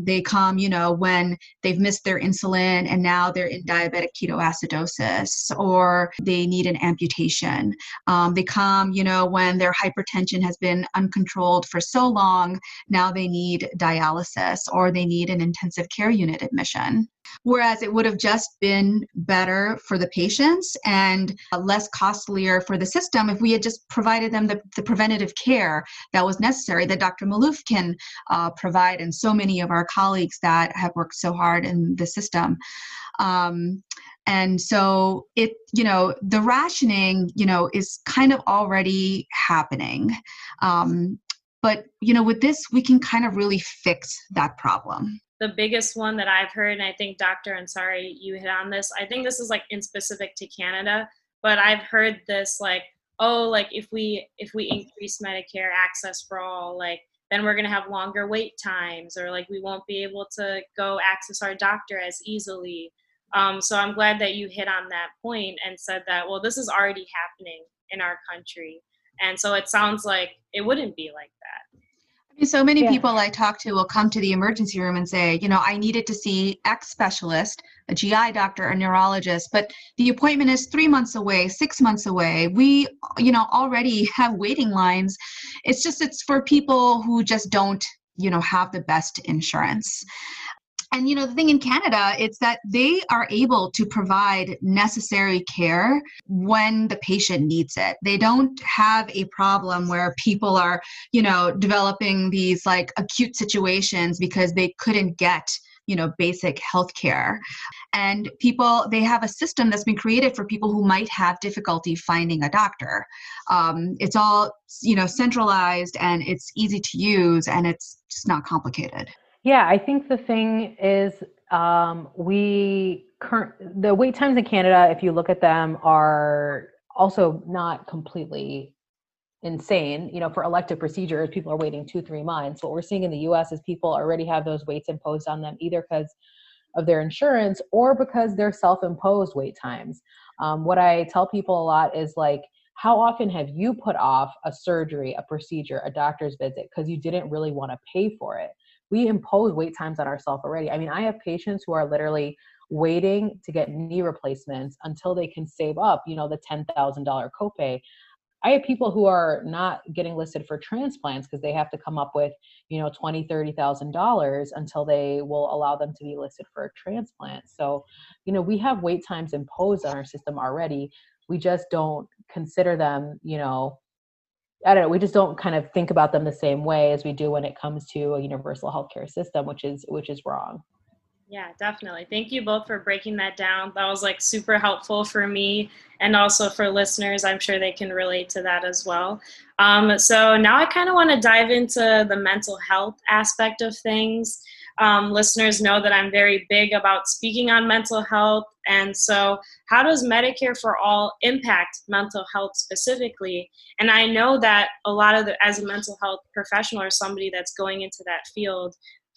They come, you know, when they've missed their insulin and now they're in diabetic ketoacidosis or they need an amputation. Um, they come, you know, when their hypertension has been uncontrolled for so long, now they need dialysis or they need an intensive care unit admission. Whereas it would have just been better for the patients and less costlier for the system if we had just provided them the, the preventative care that was necessary that Dr. Malouf can uh, provide and so many of our colleagues that have worked so hard in the system. Um, and so it you know the rationing you know is kind of already happening um, but you know with this we can kind of really fix that problem the biggest one that I've heard, and I think Dr. Ansari, you hit on this. I think this is like in specific to Canada, but I've heard this like, oh, like if we if we increase Medicare access for all, like then we're gonna have longer wait times, or like we won't be able to go access our doctor as easily. Um, so I'm glad that you hit on that point and said that well, this is already happening in our country, and so it sounds like it wouldn't be like that. So many yeah. people I talk to will come to the emergency room and say, you know, I needed to see X specialist, a GI doctor, a neurologist, but the appointment is three months away, six months away. We, you know, already have waiting lines. It's just, it's for people who just don't, you know, have the best insurance and you know the thing in canada it's that they are able to provide necessary care when the patient needs it. They don't have a problem where people are you know developing these like acute situations because they couldn't get you know basic health care. And people they have a system that's been created for people who might have difficulty finding a doctor. Um, it's all you know centralized and it's easy to use and it's just not complicated yeah, I think the thing is um, we current the wait times in Canada, if you look at them, are also not completely insane. You know, for elective procedures, people are waiting two, three months. What we're seeing in the U.S. is people already have those waits imposed on them, either because of their insurance or because they're self-imposed wait times. Um, what I tell people a lot is like, how often have you put off a surgery, a procedure, a doctor's visit because you didn't really want to pay for it? We impose wait times on ourselves already. I mean, I have patients who are literally waiting to get knee replacements until they can save up, you know, the $10,000 copay. I have people who are not getting listed for transplants because they have to come up with, you know, twenty, thirty thousand dollars until they will allow them to be listed for a transplant. So, you know, we have wait times imposed on our system already. We just don't consider them, you know, I don't know, we just don't kind of think about them the same way as we do when it comes to a universal healthcare system, which is which is wrong. Yeah, definitely. Thank you both for breaking that down. That was like super helpful for me and also for listeners. I'm sure they can relate to that as well. Um, so now I kind of want to dive into the mental health aspect of things um, listeners know that I'm very big about speaking on mental health. And so, how does Medicare for All impact mental health specifically? And I know that a lot of the, as a mental health professional or somebody that's going into that field,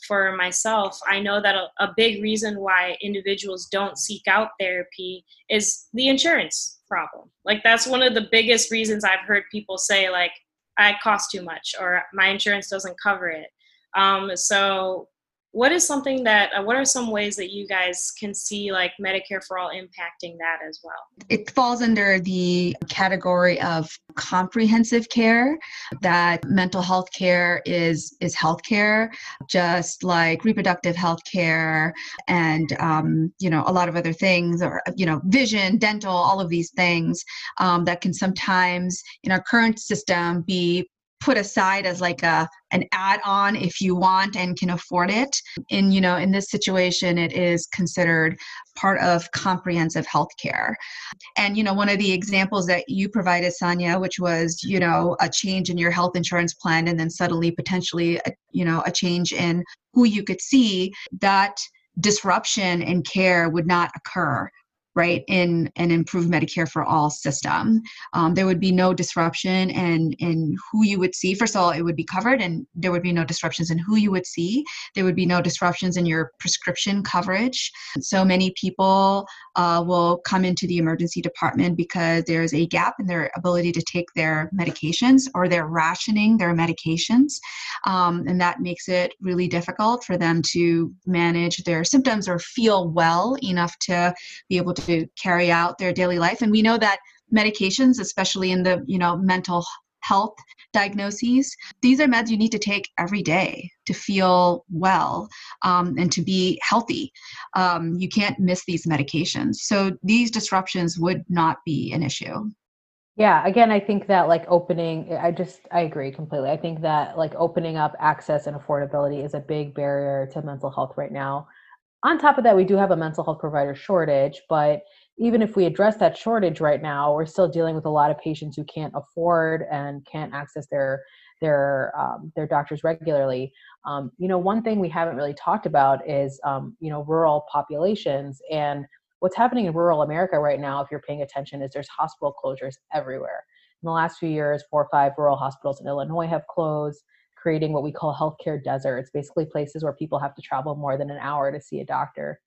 for myself, I know that a, a, big reason why individuals don't seek out therapy is the insurance problem. Like that's one of the biggest reasons I've heard people say like I cost too much or my insurance doesn't cover it. Um, so what is something that uh, what are some ways that you guys can see like medicare for all impacting that as well? It falls under the category of comprehensive care that mental health care is is health care just like reproductive health care and um, you know a lot of other things or you know vision dental all of these things um, that can sometimes in our current system be put aside as like a an add-on if you want and can afford it. In you know in this situation it is considered part of comprehensive health care and you know one of the examples that you provided sonia which was you know a change in your health insurance plan and then suddenly potentially a, you know a change in who you could see that disruption in care would not occur right in an improved medicare for all system. Um, there would be no disruption and in who you would see first of all it would be covered and there would be no disruptions in who you would see. There would be no disruptions in your prescription coverage. So many people uh, will come into the emergency department because there's a gap in their ability to take their medications or they're rationing their medications um, and that makes it really difficult for them to manage their symptoms or feel well enough to be able to to carry out their daily life. And we know that medications especially in the you know mental health diagnoses these are meds you need to take every day to feel well um, and to be healthy. Um, you can't miss these medications. So these disruptions would not be an issue. Yeah again i think that like opening i just i agree completely. I think that like opening up access and affordability is a big barrier to mental health right now on top of that, we do have a mental health provider shortage, but even if we address that shortage right now, we're still dealing with a lot of patients who can't afford and can't access their their um, their doctors regularly. Um, you know, one thing we haven't really talked about is um, you know rural populations and what's happening in rural America right now. If you're paying attention, is there's hospital closures everywhere. In the last few years, four or five rural hospitals in Illinois have closed creating what we call healthcare deserts, basically places where people have to travel more than an hour to see a doctor.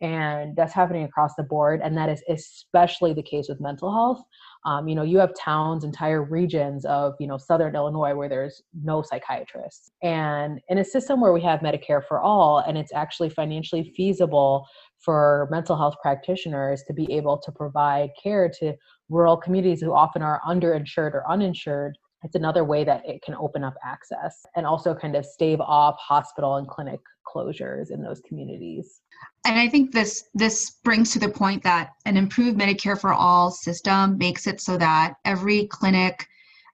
And that's happening across the board. And that is especially the case with mental health. Um, you know, you have towns, entire regions of, you know, Southern Illinois where there's no psychiatrists. And in a system where we have Medicare for all, and it's actually financially feasible for mental health practitioners to be able to provide care to rural communities who often are underinsured or uninsured it's another way that it can open up access and also kind of stave off hospital and clinic closures in those communities. And i think this this brings to the point that an improved medicare for all system makes it so that every clinic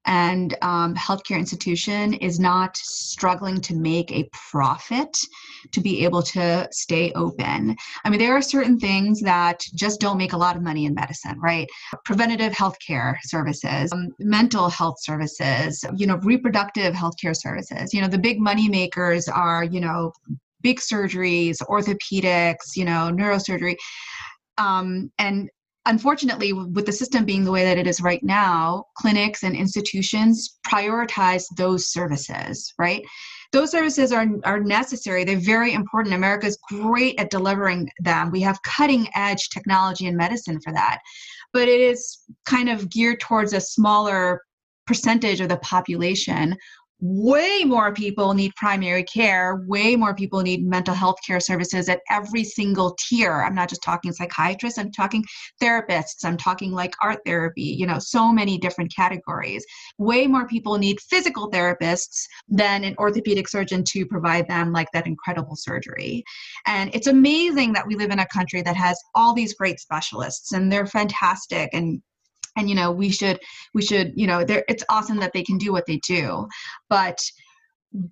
and um, healthcare institution is not struggling to make a profit to be able to stay open. I mean, there are certain things that just don't make a lot of money in medicine, right? Preventative healthcare services, um, mental health services, you know, reproductive healthcare services. You know, the big money makers are, you know, big surgeries, orthopedics, you know, neurosurgery. Um, and unfortunately, with the system being the way that it is right now, clinics and institutions prioritize those services, right? Those services are, are necessary. They're very important. America is great at delivering them. We have cutting edge technology and medicine for that. But it is kind of geared towards a smaller percentage of the population way more people need primary care way more people need mental health care services at every single tier. I'm not just talking psychiatrists i'm talking therapists i'm talking like art therapy you know so many different categories. Way more people need physical therapists than an orthopedic surgeon to provide them like that incredible surgery. And it's amazing that we live in a country that has all these great specialists and they're fantastic and and you know we should we should you know there it's awesome that they can do what they do but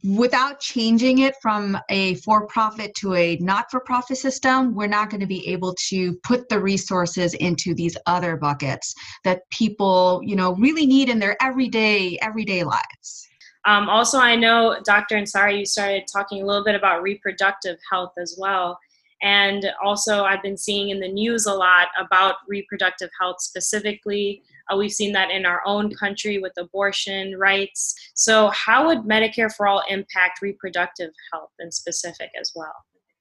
without changing it from a for profit to a not for profit system, we're not going to be able to put the resources into these other buckets that people, you know, really need in their everyday everyday lives. Um, also, I know, Dr. Ansari, you started talking a little bit about reproductive health as well. And also, I've been seeing in the news a lot about reproductive health specifically. Uh, we've seen that in our own country with abortion rights. So, how would Medicare for All impact reproductive health in specific as well?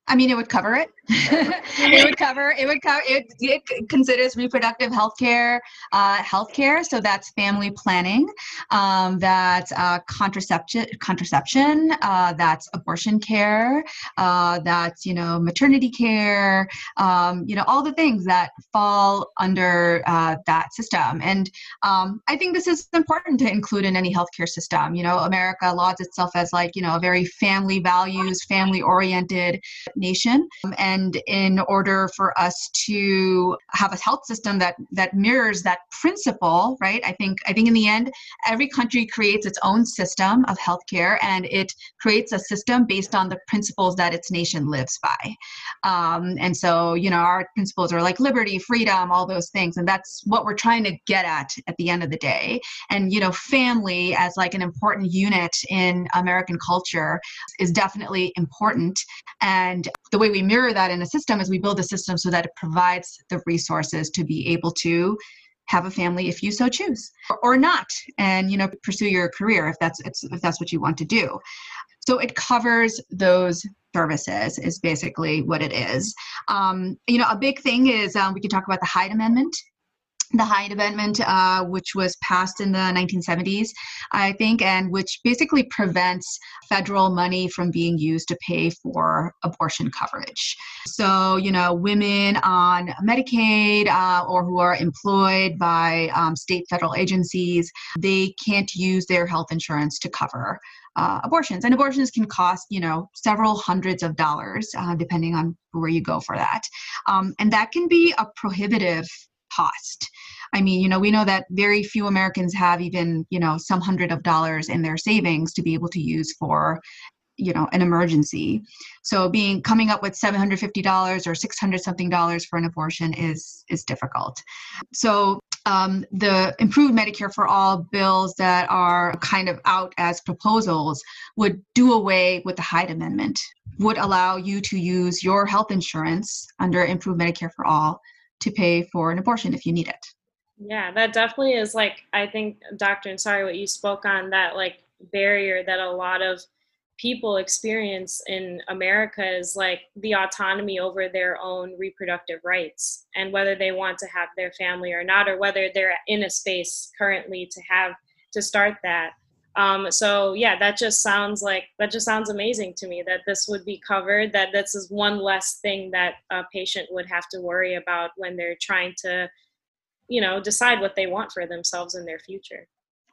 I mean, it would cover it. it would cover. It would cover. It, it considers reproductive health care, uh, health care. So that's family planning. Um, that's uh, contraception. Contraception. Uh, that's abortion care. Uh, that's you know maternity care. Um, you know all the things that fall under uh, that system. And um, I think this is important to include in any healthcare system. You know, America lauds itself as like you know a very family values, family oriented nation. And in order for us to have a health system that that mirrors that principle, right? I think I think in the end, every country creates its own system of healthcare, and it creates a system based on the principles that its nation lives by. Um, and so, you know, our principles are like liberty, freedom, all those things, and that's what we're trying to get at at the end of the day. And you know, family as like an important unit in American culture is definitely important. And the way we mirror that in a system is we build a system so that it provides the resources to be able to have a family if you so choose or not and you know pursue your career if that's if that's what you want to do. So it covers those services is basically what it is. Um, you know a big thing is um, we can talk about the hyde amendment the Hyde Amendment, uh, which was passed in the 1970s, I think, and which basically prevents federal money from being used to pay for abortion coverage. So, you know, women on Medicaid uh, or who are employed by um, state federal agencies, they can't use their health insurance to cover uh, abortions. And abortions can cost, you know, several hundreds of dollars, uh, depending on where you go for that. Um, and that can be a prohibitive cost. I mean, you know, we know that very few Americans have even, you know, some hundred of dollars in their savings to be able to use for you know an emergency so being coming up with $750 or 600 something dollars for an abortion is is difficult so um, the improved medicare for all bills that are kind of out as proposals would do away with the hyde amendment would allow you to use your health insurance under improved medicare for all to pay for an abortion if you need it. Yeah, that definitely is like I think Dr. Ansari what you spoke on that like barrier that a lot of people experience in America is like the autonomy over their own reproductive rights and whether they want to have their family or not or whether they're in a space currently to have to start that um, so yeah, that just sounds like that just sounds amazing to me that this would be covered. That this is one less thing that a patient would have to worry about when they're trying to, you know, decide what they want for themselves in their future.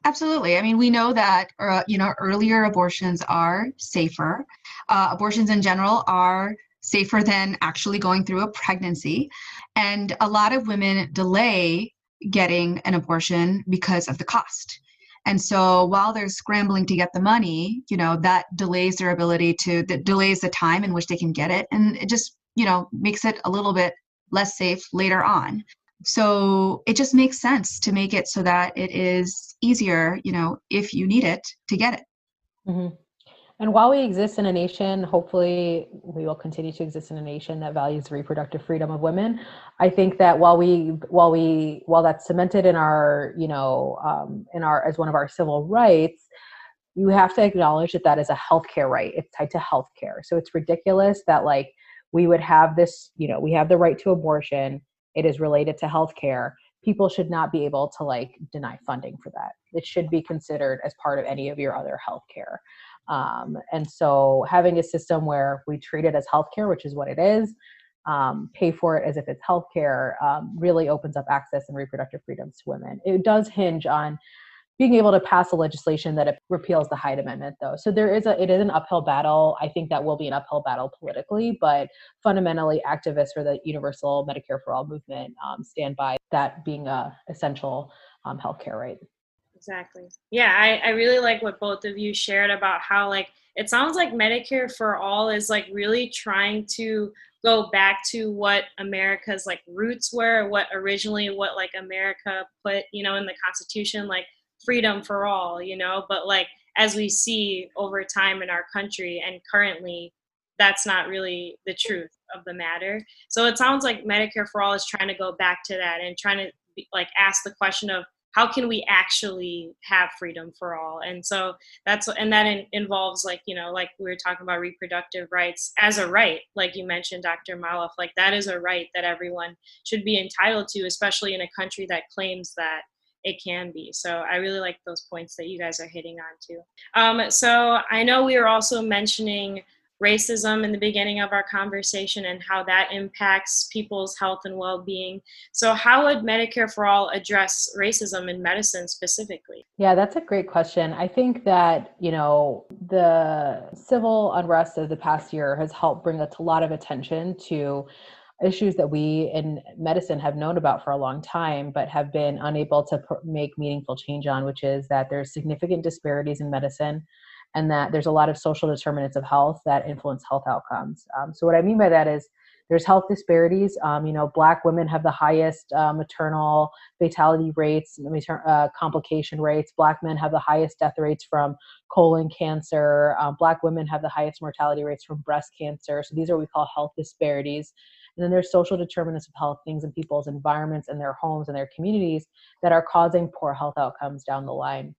Absolutely. I mean, we know that uh, you know earlier abortions are safer. Uh, abortions in general are safer than actually going through a pregnancy, and a lot of women delay getting an abortion because of the cost and so while they're scrambling to get the money you know that delays their ability to that delays the time in which they can get it. And it just you know makes it a little bit less safe later on. So it just makes sense to make it so that it is easier you know if you need it to get it. Mm-hmm. And while we exist in a nation, hopefully we will continue to exist in a nation that values reproductive freedom of women. I think that while we, while we, while that's cemented in our, you know, um, in our as one of our civil rights, you have to acknowledge that that is a healthcare right. It's tied to healthcare. So it's ridiculous that like we would have this, you know, we have the right to abortion. It is related to healthcare. People should not be able to like deny funding for that. It should be considered as part of any of your other healthcare. Um, and so having a system where we treat it as healthcare, which is what it is, um, pay for it as if it's healthcare, um, really opens up access and reproductive freedoms to women. It does hinge on being able to pass a legislation that repeals the Hyde Amendment, though. So there is a it is an uphill battle. I think that will be an uphill battle politically, but fundamentally, activists for the universal Medicare for all movement um, stand by that being a essential um, healthcare right exactly. Yeah, I, I really like what both of you shared about how like it sounds like Medicare for all is like really trying to go back to what America's like roots were, what originally what like America put, you know, in the Constitution, like freedom for all, you know, but like as we see over time in our country and currently that's not really the truth of the matter. So it sounds like Medicare for all is trying to go back to that and trying to like ask the question of how can we actually have freedom for all? And so that's and that in, involves like you know like we were talking about reproductive rights as a right like you mentioned dr Malouf like that is a right that everyone should be entitled to especially in a country that claims that it can be. So i really like those points that you guys are hitting on too. Um, so i know we were also mentioning racism in the beginning of our conversation and how that impacts people's health and well being. So, how would Medicare for All address racism in medicine specifically? Yeah, that's a great question. I think that, you know, the civil unrest of the past year has helped bring a lot of attention to issues that we in medicine have known about for a long time but have been unable to pr- make meaningful change on which is that there's significant disparities in medicine and that there's a lot of social determinants of health that influence health outcomes. Um, so what I mean by that is there's health disparities. Um, you know, black women have the highest uh, maternal fatality rates, uh, complication rates. Black men have the highest death rates from colon cancer. Um, black women have the highest mortality rates from breast cancer. So these are what we call health disparities. And then there's social determinants of health, things in people's environments and their homes and their communities that are causing poor health outcomes down the line.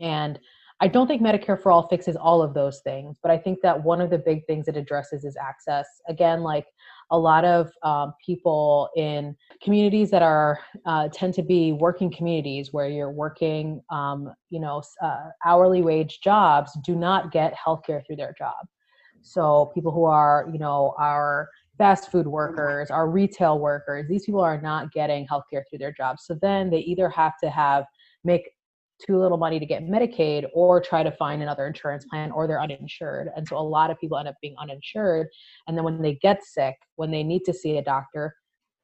And I don't think Medicare for All fixes all of those things, but I think that one of the big things it addresses is access. Again, like a lot of um, people in communities that are uh, tend to be working communities where you're working, um, you know, uh, hourly wage jobs do not get healthcare through their job. So people who are, you know, are fast food workers, our retail workers, these people are not getting healthcare through their jobs. So then they either have to have make too little money to get Medicaid or try to find another insurance plan or they're uninsured. And so a lot of people end up being uninsured. And then when they get sick, when they need to see a doctor,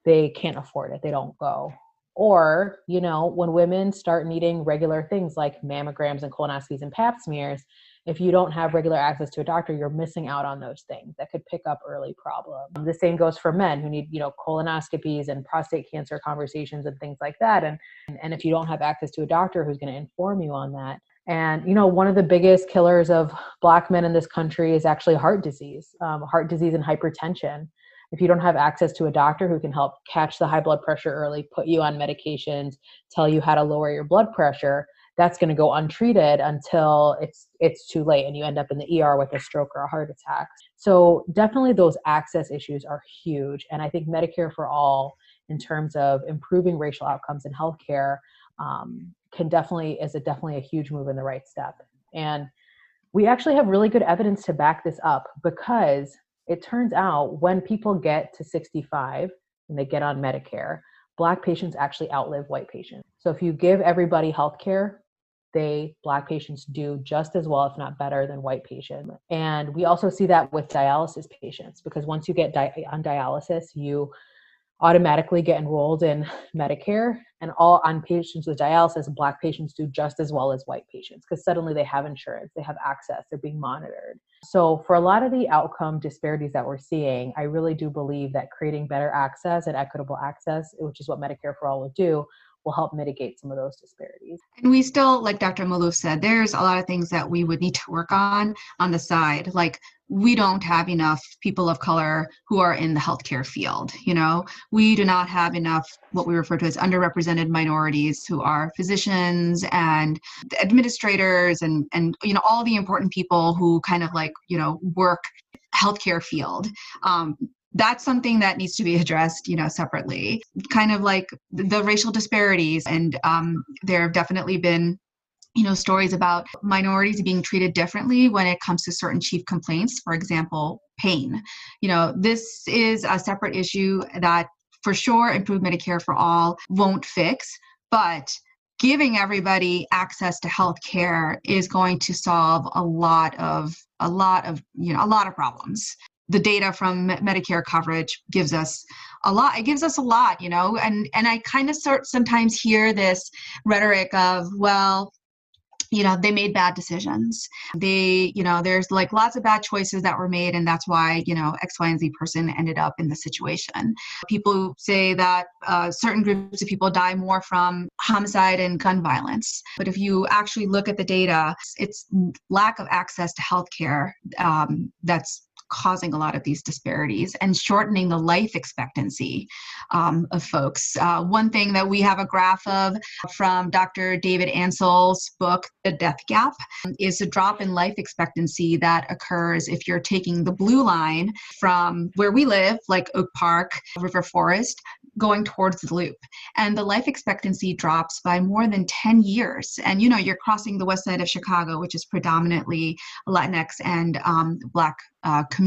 they can't afford it. They don't go. Or, you know, when women start needing regular things like mammograms and colonoscopies and pap smears, if you don't have regular access to a doctor you're missing out on those things that could pick up early problems the same goes for men who need you know colonoscopies and prostate cancer conversations and things like that and and if you don't have access to a doctor who's going to inform you on that. And you know one of the biggest killers of black men in this country is actually heart disease um, heart disease and hypertension. If you don't have access to a doctor who can help catch the high blood pressure early put you on medications tell you how to lower your blood pressure that's going to go untreated until it's it's too late and you end up in the ER with a stroke or a heart attack. So definitely those access issues are huge and I think Medicare for all in terms of improving racial outcomes in healthcare um, can definitely is a definitely a huge move in the right step. And we actually have really good evidence to back this up because it turns out when people get to 65 and they get on Medicare, black patients actually outlive white patients. So if you give everybody health care, they black patients do just as well if not better than white patients. And we also see that with dialysis patients because once you get di- on dialysis you automatically get enrolled in medicare and all on patients with dialysis black patients do just as well as white patients because suddenly they have insurance they have access they're being monitored. So for a lot of the outcome disparities that we're seeing i really do believe that creating better access and equitable access which is what medicare for all will do will help mitigate some of those disparities. And we still, like Dr. Malouf said, there's a lot of things that we would need to work on on the side. Like we don't have enough people of color who are in the healthcare field. You know, we do not have enough what we refer to as underrepresented minorities who are physicians and administrators and and you know all the important people who kind of like you know work healthcare field. Um, that's something that needs to be addressed you know separately. Kind of like the racial disparities and um, there have definitely been you know stories about minorities being treated differently when it comes to certain chief complaints for example pain. You know this is a separate issue that for sure improved medicare for all won't fix but giving everybody access to health care is going to solve a lot of a lot of you know a lot of problems the data from Medicare coverage gives us a lot. It gives us a lot, you know, and and I kind of start sometimes hear this rhetoric of, well, you know, they made bad decisions. They, you know, there's like lots of bad choices that were made, and that's why, you know, X, Y, and Z person ended up in the situation. People say that uh, certain groups of people die more from homicide and gun violence. But if you actually look at the data, it's lack of access to healthcare um, that's causing a lot of these disparities and shortening the life expectancy um, of folks. Uh, one thing that we have a graph of from Dr. David Ansell's book, The Death Gap, is a drop in life expectancy that occurs if you're taking the blue line from where we live, like Oak Park, River Forest, going towards the loop and the life expectancy drops by more than 10 years and you know you're crossing the west side of chicago which is predominantly latinx and um, black uh, communities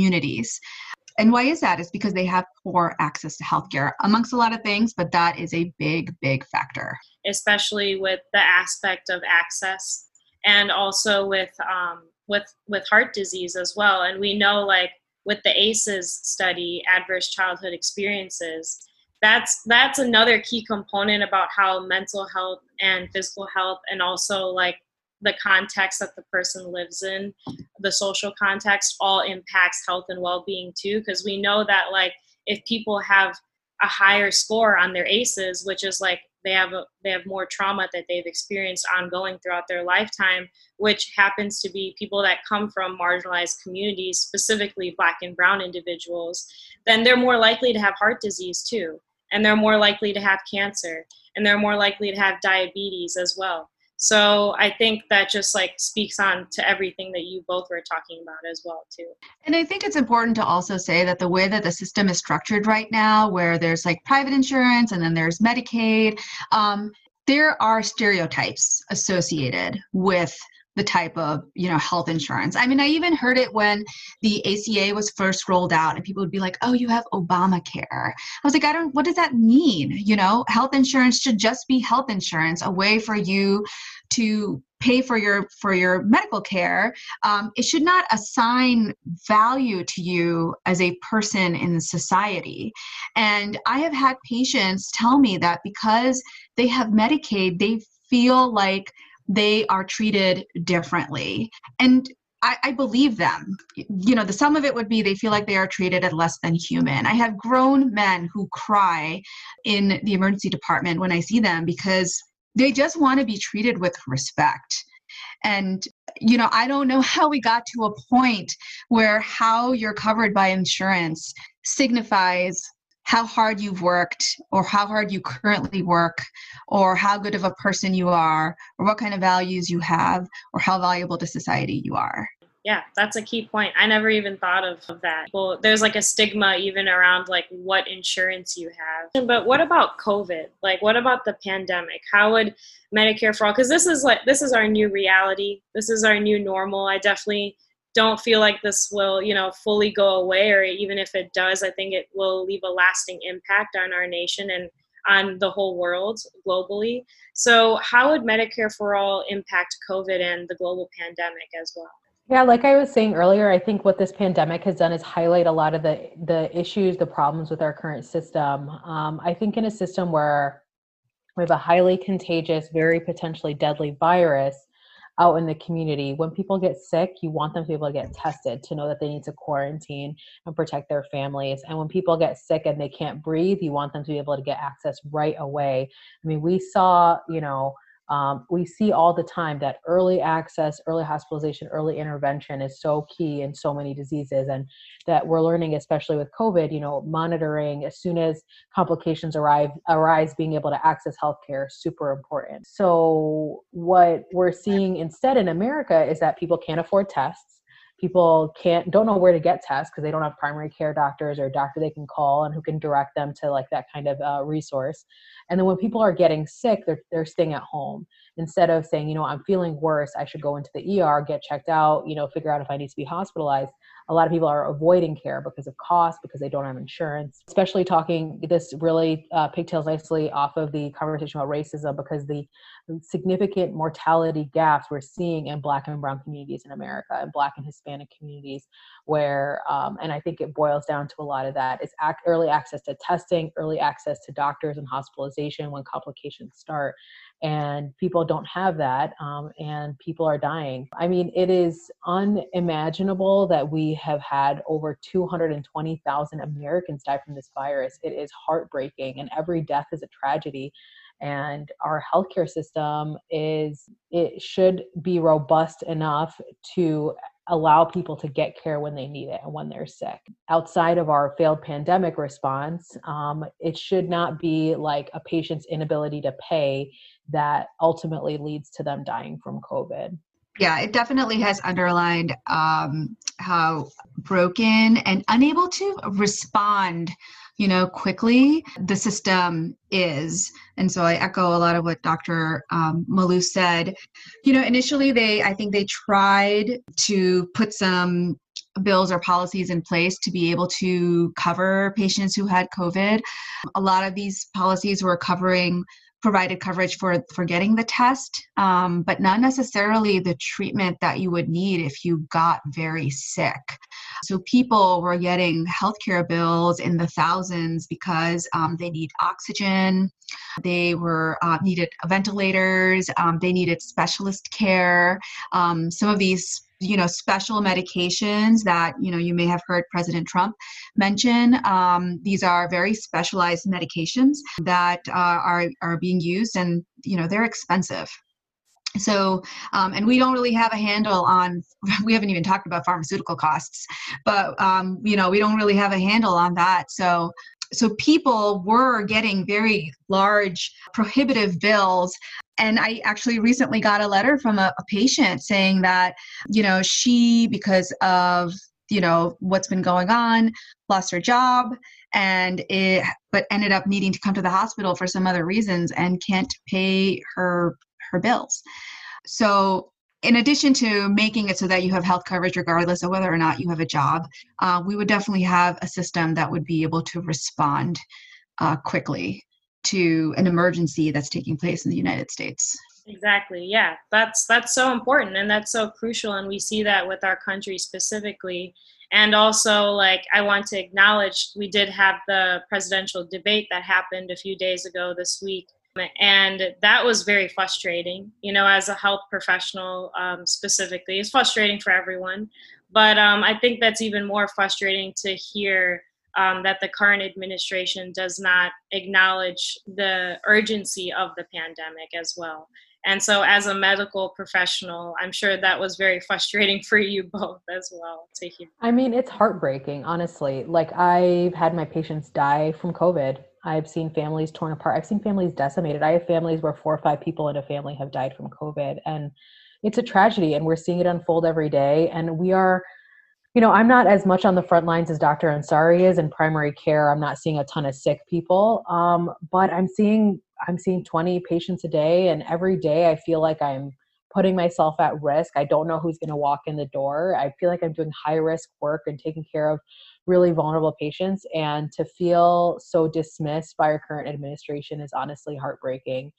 and why is that? Is because they have poor access to healthcare, amongst a lot of things, but that is a big, big factor. Especially with the aspect of access and also with um, with with heart disease as well. And we know like with the ACEs study, adverse childhood experiences, that's that's another key component about how mental health and physical health and also like the context that the person lives in, the social context, all impacts health and well being too. Because we know that, like, if people have a higher score on their ACEs, which is like they have a, they have more trauma that they've experienced ongoing throughout their lifetime, which happens to be people that come from marginalized communities, specifically Black and Brown individuals, then they're more likely to have heart disease too, and they're more likely to have cancer, and they're more likely to have diabetes as well. So I think that just like speaks on to everything that you both were talking about as well too. And I think it's important to also say that the way that the system is structured right now, where there's like private insurance and then there's Medicaid, um, there are stereotypes associated with the type of you know health insurance. I mean i even heard it when the aca was first rolled out and people would be like oh you have obamacare. I was like i don't what does that mean? You know health insurance should just be health insurance a way for you to pay for your for your medical care. Um, it should not assign value to you as a person in society. And i have had patients tell me that because they have medicaid they feel like they are treated differently. And I, I, believe them. You know, the sum of it would be they feel like they are treated as less than human. I have grown men who cry in the emergency department when I see them because they just want to be treated with respect. And, you know, I don't know how we got to a point where how you're covered by insurance signifies how hard you've worked or how hard you currently work or how good of a person you are or what kind of values you have or how valuable to society you are. Yeah that's a key point. I never even thought of, that. Well there's like a stigma even around like what insurance you have. But what about covid? Like what about the pandemic? How would medicare for all because this is like this is our new reality. This is our new normal. I definitely don't feel like this will, you know, fully go away, or even if it does, I think it will leave a lasting impact on our nation and on the whole world globally. So, how would Medicare for All impact COVID and the global pandemic as well? Yeah, like I was saying earlier, I think what this pandemic has done is highlight a lot of the the issues, the problems with our current system. Um, I think in a system where we have a highly contagious, very potentially deadly virus, out in the community. When people get sick, you want them to be able to get tested to know that they need to quarantine and protect their families. And when people get sick and they can't breathe, you want them to be able to get access right away. I mean, we saw, you know, um, we see all the time that early access, early hospitalization, early intervention is so key in so many diseases, and that we're learning, especially with COVID, you know, monitoring as soon as complications arrive arise, being able to access healthcare super important. So what we're seeing instead in America is that people can't afford tests people can't don't know where to get tests because they don't have primary care doctors or a doctor they can call and who can direct them to like that kind of uh, resource. And then when people are getting sick they're, they're staying at home. Instead of saying you know i'm feeling worse i should go into the er get checked out you know figure out if i need to be hospitalized a lot of people are avoiding care because of cost because they don't have insurance especially talking this really uh, pigtails nicely off of the conversation about racism because the significant mortality gaps we're seeing in black and brown communities in america and black and hispanic communities where um, and i think it boils down to a lot of that is ac- early access to testing early access to doctors and hospitalization when complications start and people don't have that um, and people are dying. I mean it is unimaginable that we have had over 220000 americans die from this virus. It is heartbreaking and every death is a tragedy and our healthcare system is it should be robust enough to allow people to get care when they need it and when they're sick. Outside of our failed pandemic response, um, it should not be like a patient's inability to pay that ultimately leads to them dying from COVID. Yeah, it definitely has underlined um, how broken and unable to respond you know, quickly, the system is. And so I echo a lot of what Dr. Um, Malou said. You know, initially they, I think they tried to put some bills or policies in place to be able to cover patients who had COVID. A lot of these policies were covering provided coverage for for getting the test, um, but not necessarily the treatment that you would need if you got very sick. So people were getting healthcare bills in the thousands because um, they need oxygen, they were uh, needed ventilators, um, they needed specialist care. Um, some of these you know special medications that you know you may have heard president trump mention um, these are very specialized medications that uh, are are being used and you know they're expensive so um, and we don't really have a handle on we haven't even talked about pharmaceutical costs but um, you know we don't really have a handle on that. So so people were getting very large prohibitive bills. And i actually recently got a letter from a, a, patient saying that you know she because of you know what's been going on lost her job and it but ended up needing to come to the hospital for some other reasons and can't pay her her bills so in addition to making it so that you have health coverage regardless of whether or not you have a job, uh, we would definitely have a system that would be able to respond uh, quickly to an emergency that's taking place in the United States. Exactly. Yeah, that's that's so important and that's so crucial, and we see that with our country specifically. And also, like, I want to acknowledge we did have the presidential debate that happened a few days ago this week and that was very frustrating you know as a health professional um, specifically. It's frustrating for everyone but um, i think that's even more frustrating to hear um, that the current administration does not acknowledge the urgency of the pandemic as well. And so as a medical professional i'm sure that was very frustrating for you both as well to hear. I mean it's heartbreaking honestly. Like i've had my patients die from covid I've seen families torn apart. I've seen families decimated. I have families where four or five people in a family have died from COVID. And it's a tragedy, and we're seeing it unfold every day. And we are, you know, I'm not as much on the front lines as Dr. Ansari is in primary care. I'm not seeing a ton of sick people, um, but I'm seeing I'm seeing 20 patients a day, and every day I feel like I'm putting myself at risk. I don't know who's going to walk in the door. I feel like I'm doing high risk work and taking care of really vulnerable patients. And to feel so dismissed by our current administration is honestly heartbreaking.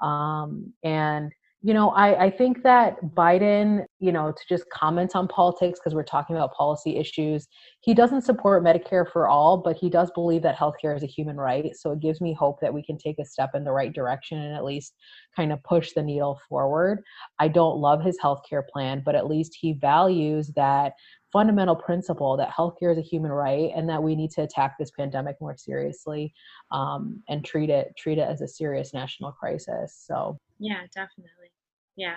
Um, and you know, I, I think that Biden, you know, to just comment on politics because we're talking about policy issues, he doesn't support Medicare for all, but he does believe that healthcare is a human right. So it gives me hope that we can take a step in the right direction and at least kind of push the needle forward. I don't love his healthcare plan, but at least he values that fundamental principle that healthcare is a human right and that we need to attack this pandemic more seriously um, and treat it treat it as a serious national crisis. So yeah, definitely, yeah.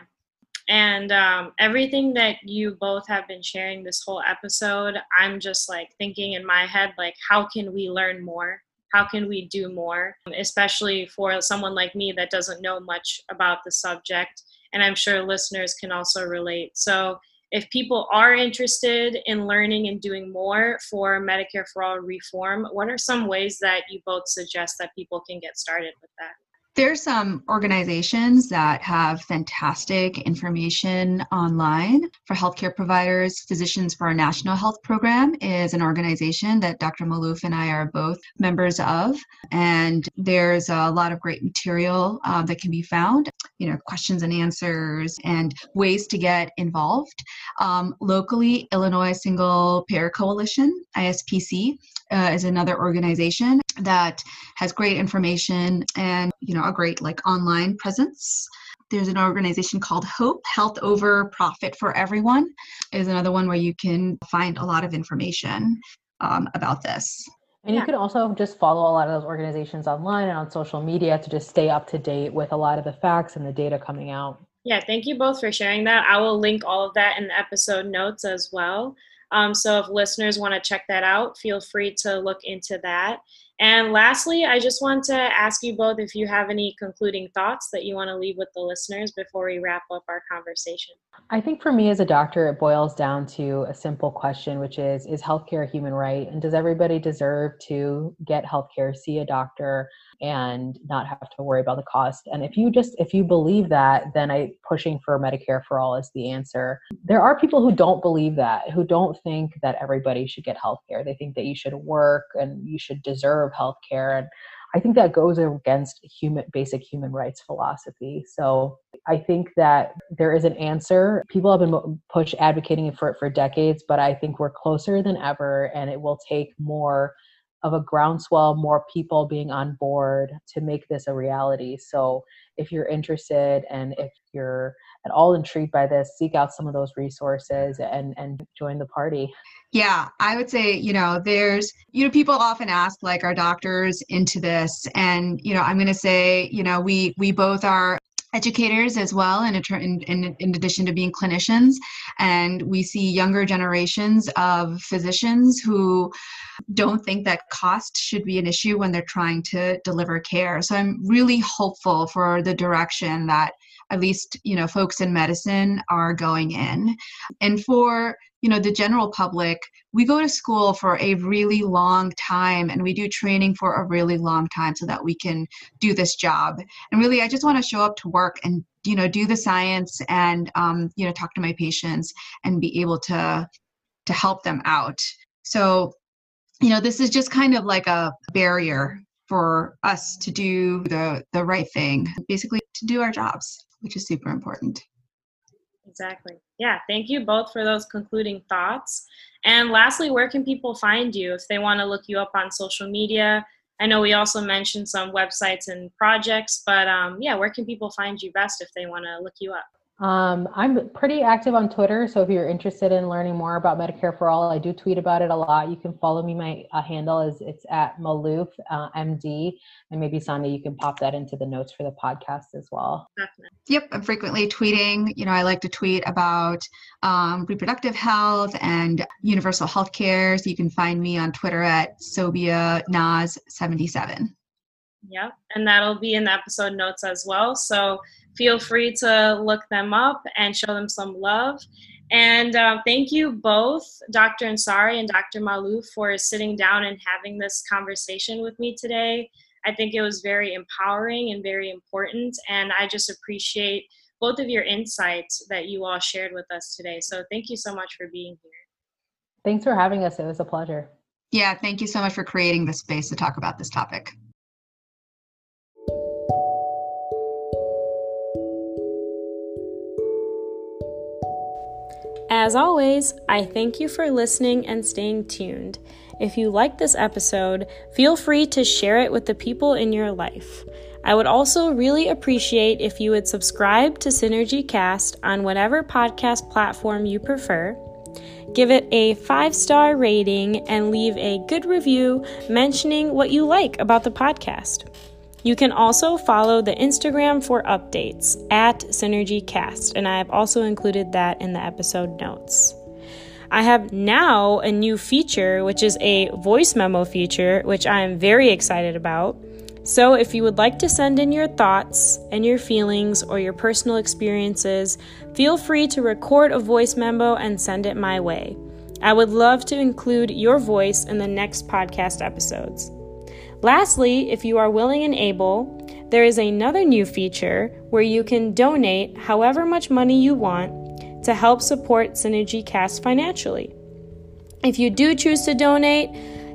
And um, everything that you both have been sharing this whole episode, I'm just like thinking in my head, like, how can we learn more? How can we do more? Especially for someone like me that doesn't know much about the subject. And I'm sure listeners can also relate. So, if people are interested in learning and doing more for Medicare for All reform, what are some ways that you both suggest that people can get started with that? There's some organizations that have fantastic information online for healthcare providers. Physicians for a National Health Program is an organization that Dr. Malouf and I are both members of. And there's a lot of great material uh, that can be found, you know, questions and answers and ways to get involved. Um, locally, Illinois Single Payer Coalition, ISPC, uh, is another organization that has great information and you know a great like online presence. There's an organization called hope health over profit for everyone is another one where you can find a lot of information um, about this. And you can also just follow a lot of those organizations online and on social media to just stay up to date with a lot of the facts and the data coming out. Yeah thank you both for sharing that. I will link all of that in the episode notes as well. Um, so if listeners want to check that out, feel free to look into that. And lastly, I just want to ask you both if you have any concluding thoughts that you want to leave with the listeners before we wrap up our conversation. I think for me as a doctor, it boils down to a simple question, which is Is healthcare a human right? And does everybody deserve to get healthcare, see a doctor, and not have to worry about the cost? And if you just, if you believe that, then I pushing for Medicare for all is the answer. There are people who don't believe that, who don't think that everybody should get healthcare. They think that you should work and you should deserve of healthcare. And I think that goes against human basic human rights philosophy. So I think that there is an answer. People have been push advocating for it for decades, but I think we're closer than ever, and it will take more of a groundswell, more people being on board to make this a reality. So if you're interested and if you're at all intrigued by this, seek out some of those resources and and join the party. Yeah, I would say, you know, there's, you know, people often ask like are doctors into this and, you know, I'm going to say, you know, we we both are educators as well in, in, in, addition to being clinicians. And we see younger generations of physicians who don't think that cost should be an issue when they're trying to deliver care. So i'm really hopeful for the direction that at least you know folks in medicine are going in. And for you know the general public we go to school for a really long time and we do training for a really long time so that we can do this job. And really i just want to show up to work and you know do the science and um, you know talk to my patients and be able to to help them out. So you know this is just kind of like a barrier for us to do the the right thing basically to do our jobs which is super important exactly. Yeah thank you both for those concluding thoughts. And lastly where can people find you if they want to look you up on social media? I know we also mentioned some websites and projects but um, yeah where can people find you best if they want to look you up um, I'm pretty active on Twitter, so if you're interested in learning more about Medicare for All, I do tweet about it a lot. You can follow me. My uh, handle is it's at Maloof uh, MD, and maybe Sonia, you can pop that into the notes for the podcast as well. Definitely. Yep, I'm frequently tweeting. You know, I like to tweet about um, reproductive health and universal health care. So you can find me on Twitter at Sobia Nas77. Yep, and that'll be in the episode notes as well. So feel free to look them up and show them some love. And uh, thank you both, Dr. Ansari and Dr. Maloof, for sitting down and having this conversation with me today. I think it was very empowering and very important. And I just appreciate both of your insights that you all shared with us today. So thank you so much for being here. Thanks for having us. It was a pleasure. Yeah, thank you so much for creating the space to talk about this topic. As always, I thank you for listening and staying tuned. If you like this episode, feel free to share it with the people in your life. I would also really appreciate if you would subscribe to Synergy Cast on whatever podcast platform you prefer. Give it a five star rating and leave a good review mentioning what you like about the podcast. You can also follow the Instagram for updates at SynergyCast, and I have also included that in the episode notes. I have now a new feature, which is a voice memo feature, which I am very excited about. So, if you would like to send in your thoughts and your feelings or your personal experiences, feel free to record a voice memo and send it my way. I would love to include your voice in the next podcast episodes. Lastly, if you are willing and able, there is another new feature where you can donate however much money you want to help support Synergy Cast financially. If you do choose to donate,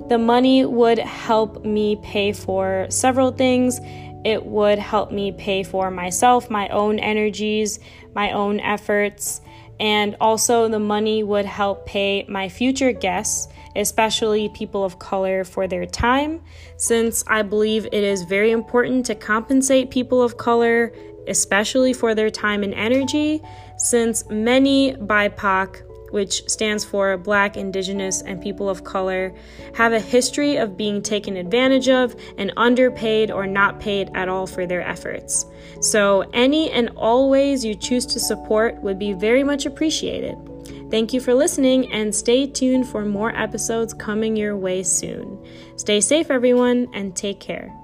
the money would help me pay for several things. It would help me pay for myself, my own energies, my own efforts, and also the money would help pay my future guests especially people of color, for their time, since I believe it is very important to compensate people of color, especially for their time and energy, since many BIPOC which stands for Black, Indigenous, and People of Color, have a history of being taken advantage of and underpaid or not paid at all for their efforts. So, any and all ways you choose to support would be very much appreciated. Thank you for listening and stay tuned for more episodes coming your way soon. Stay safe, everyone, and take care.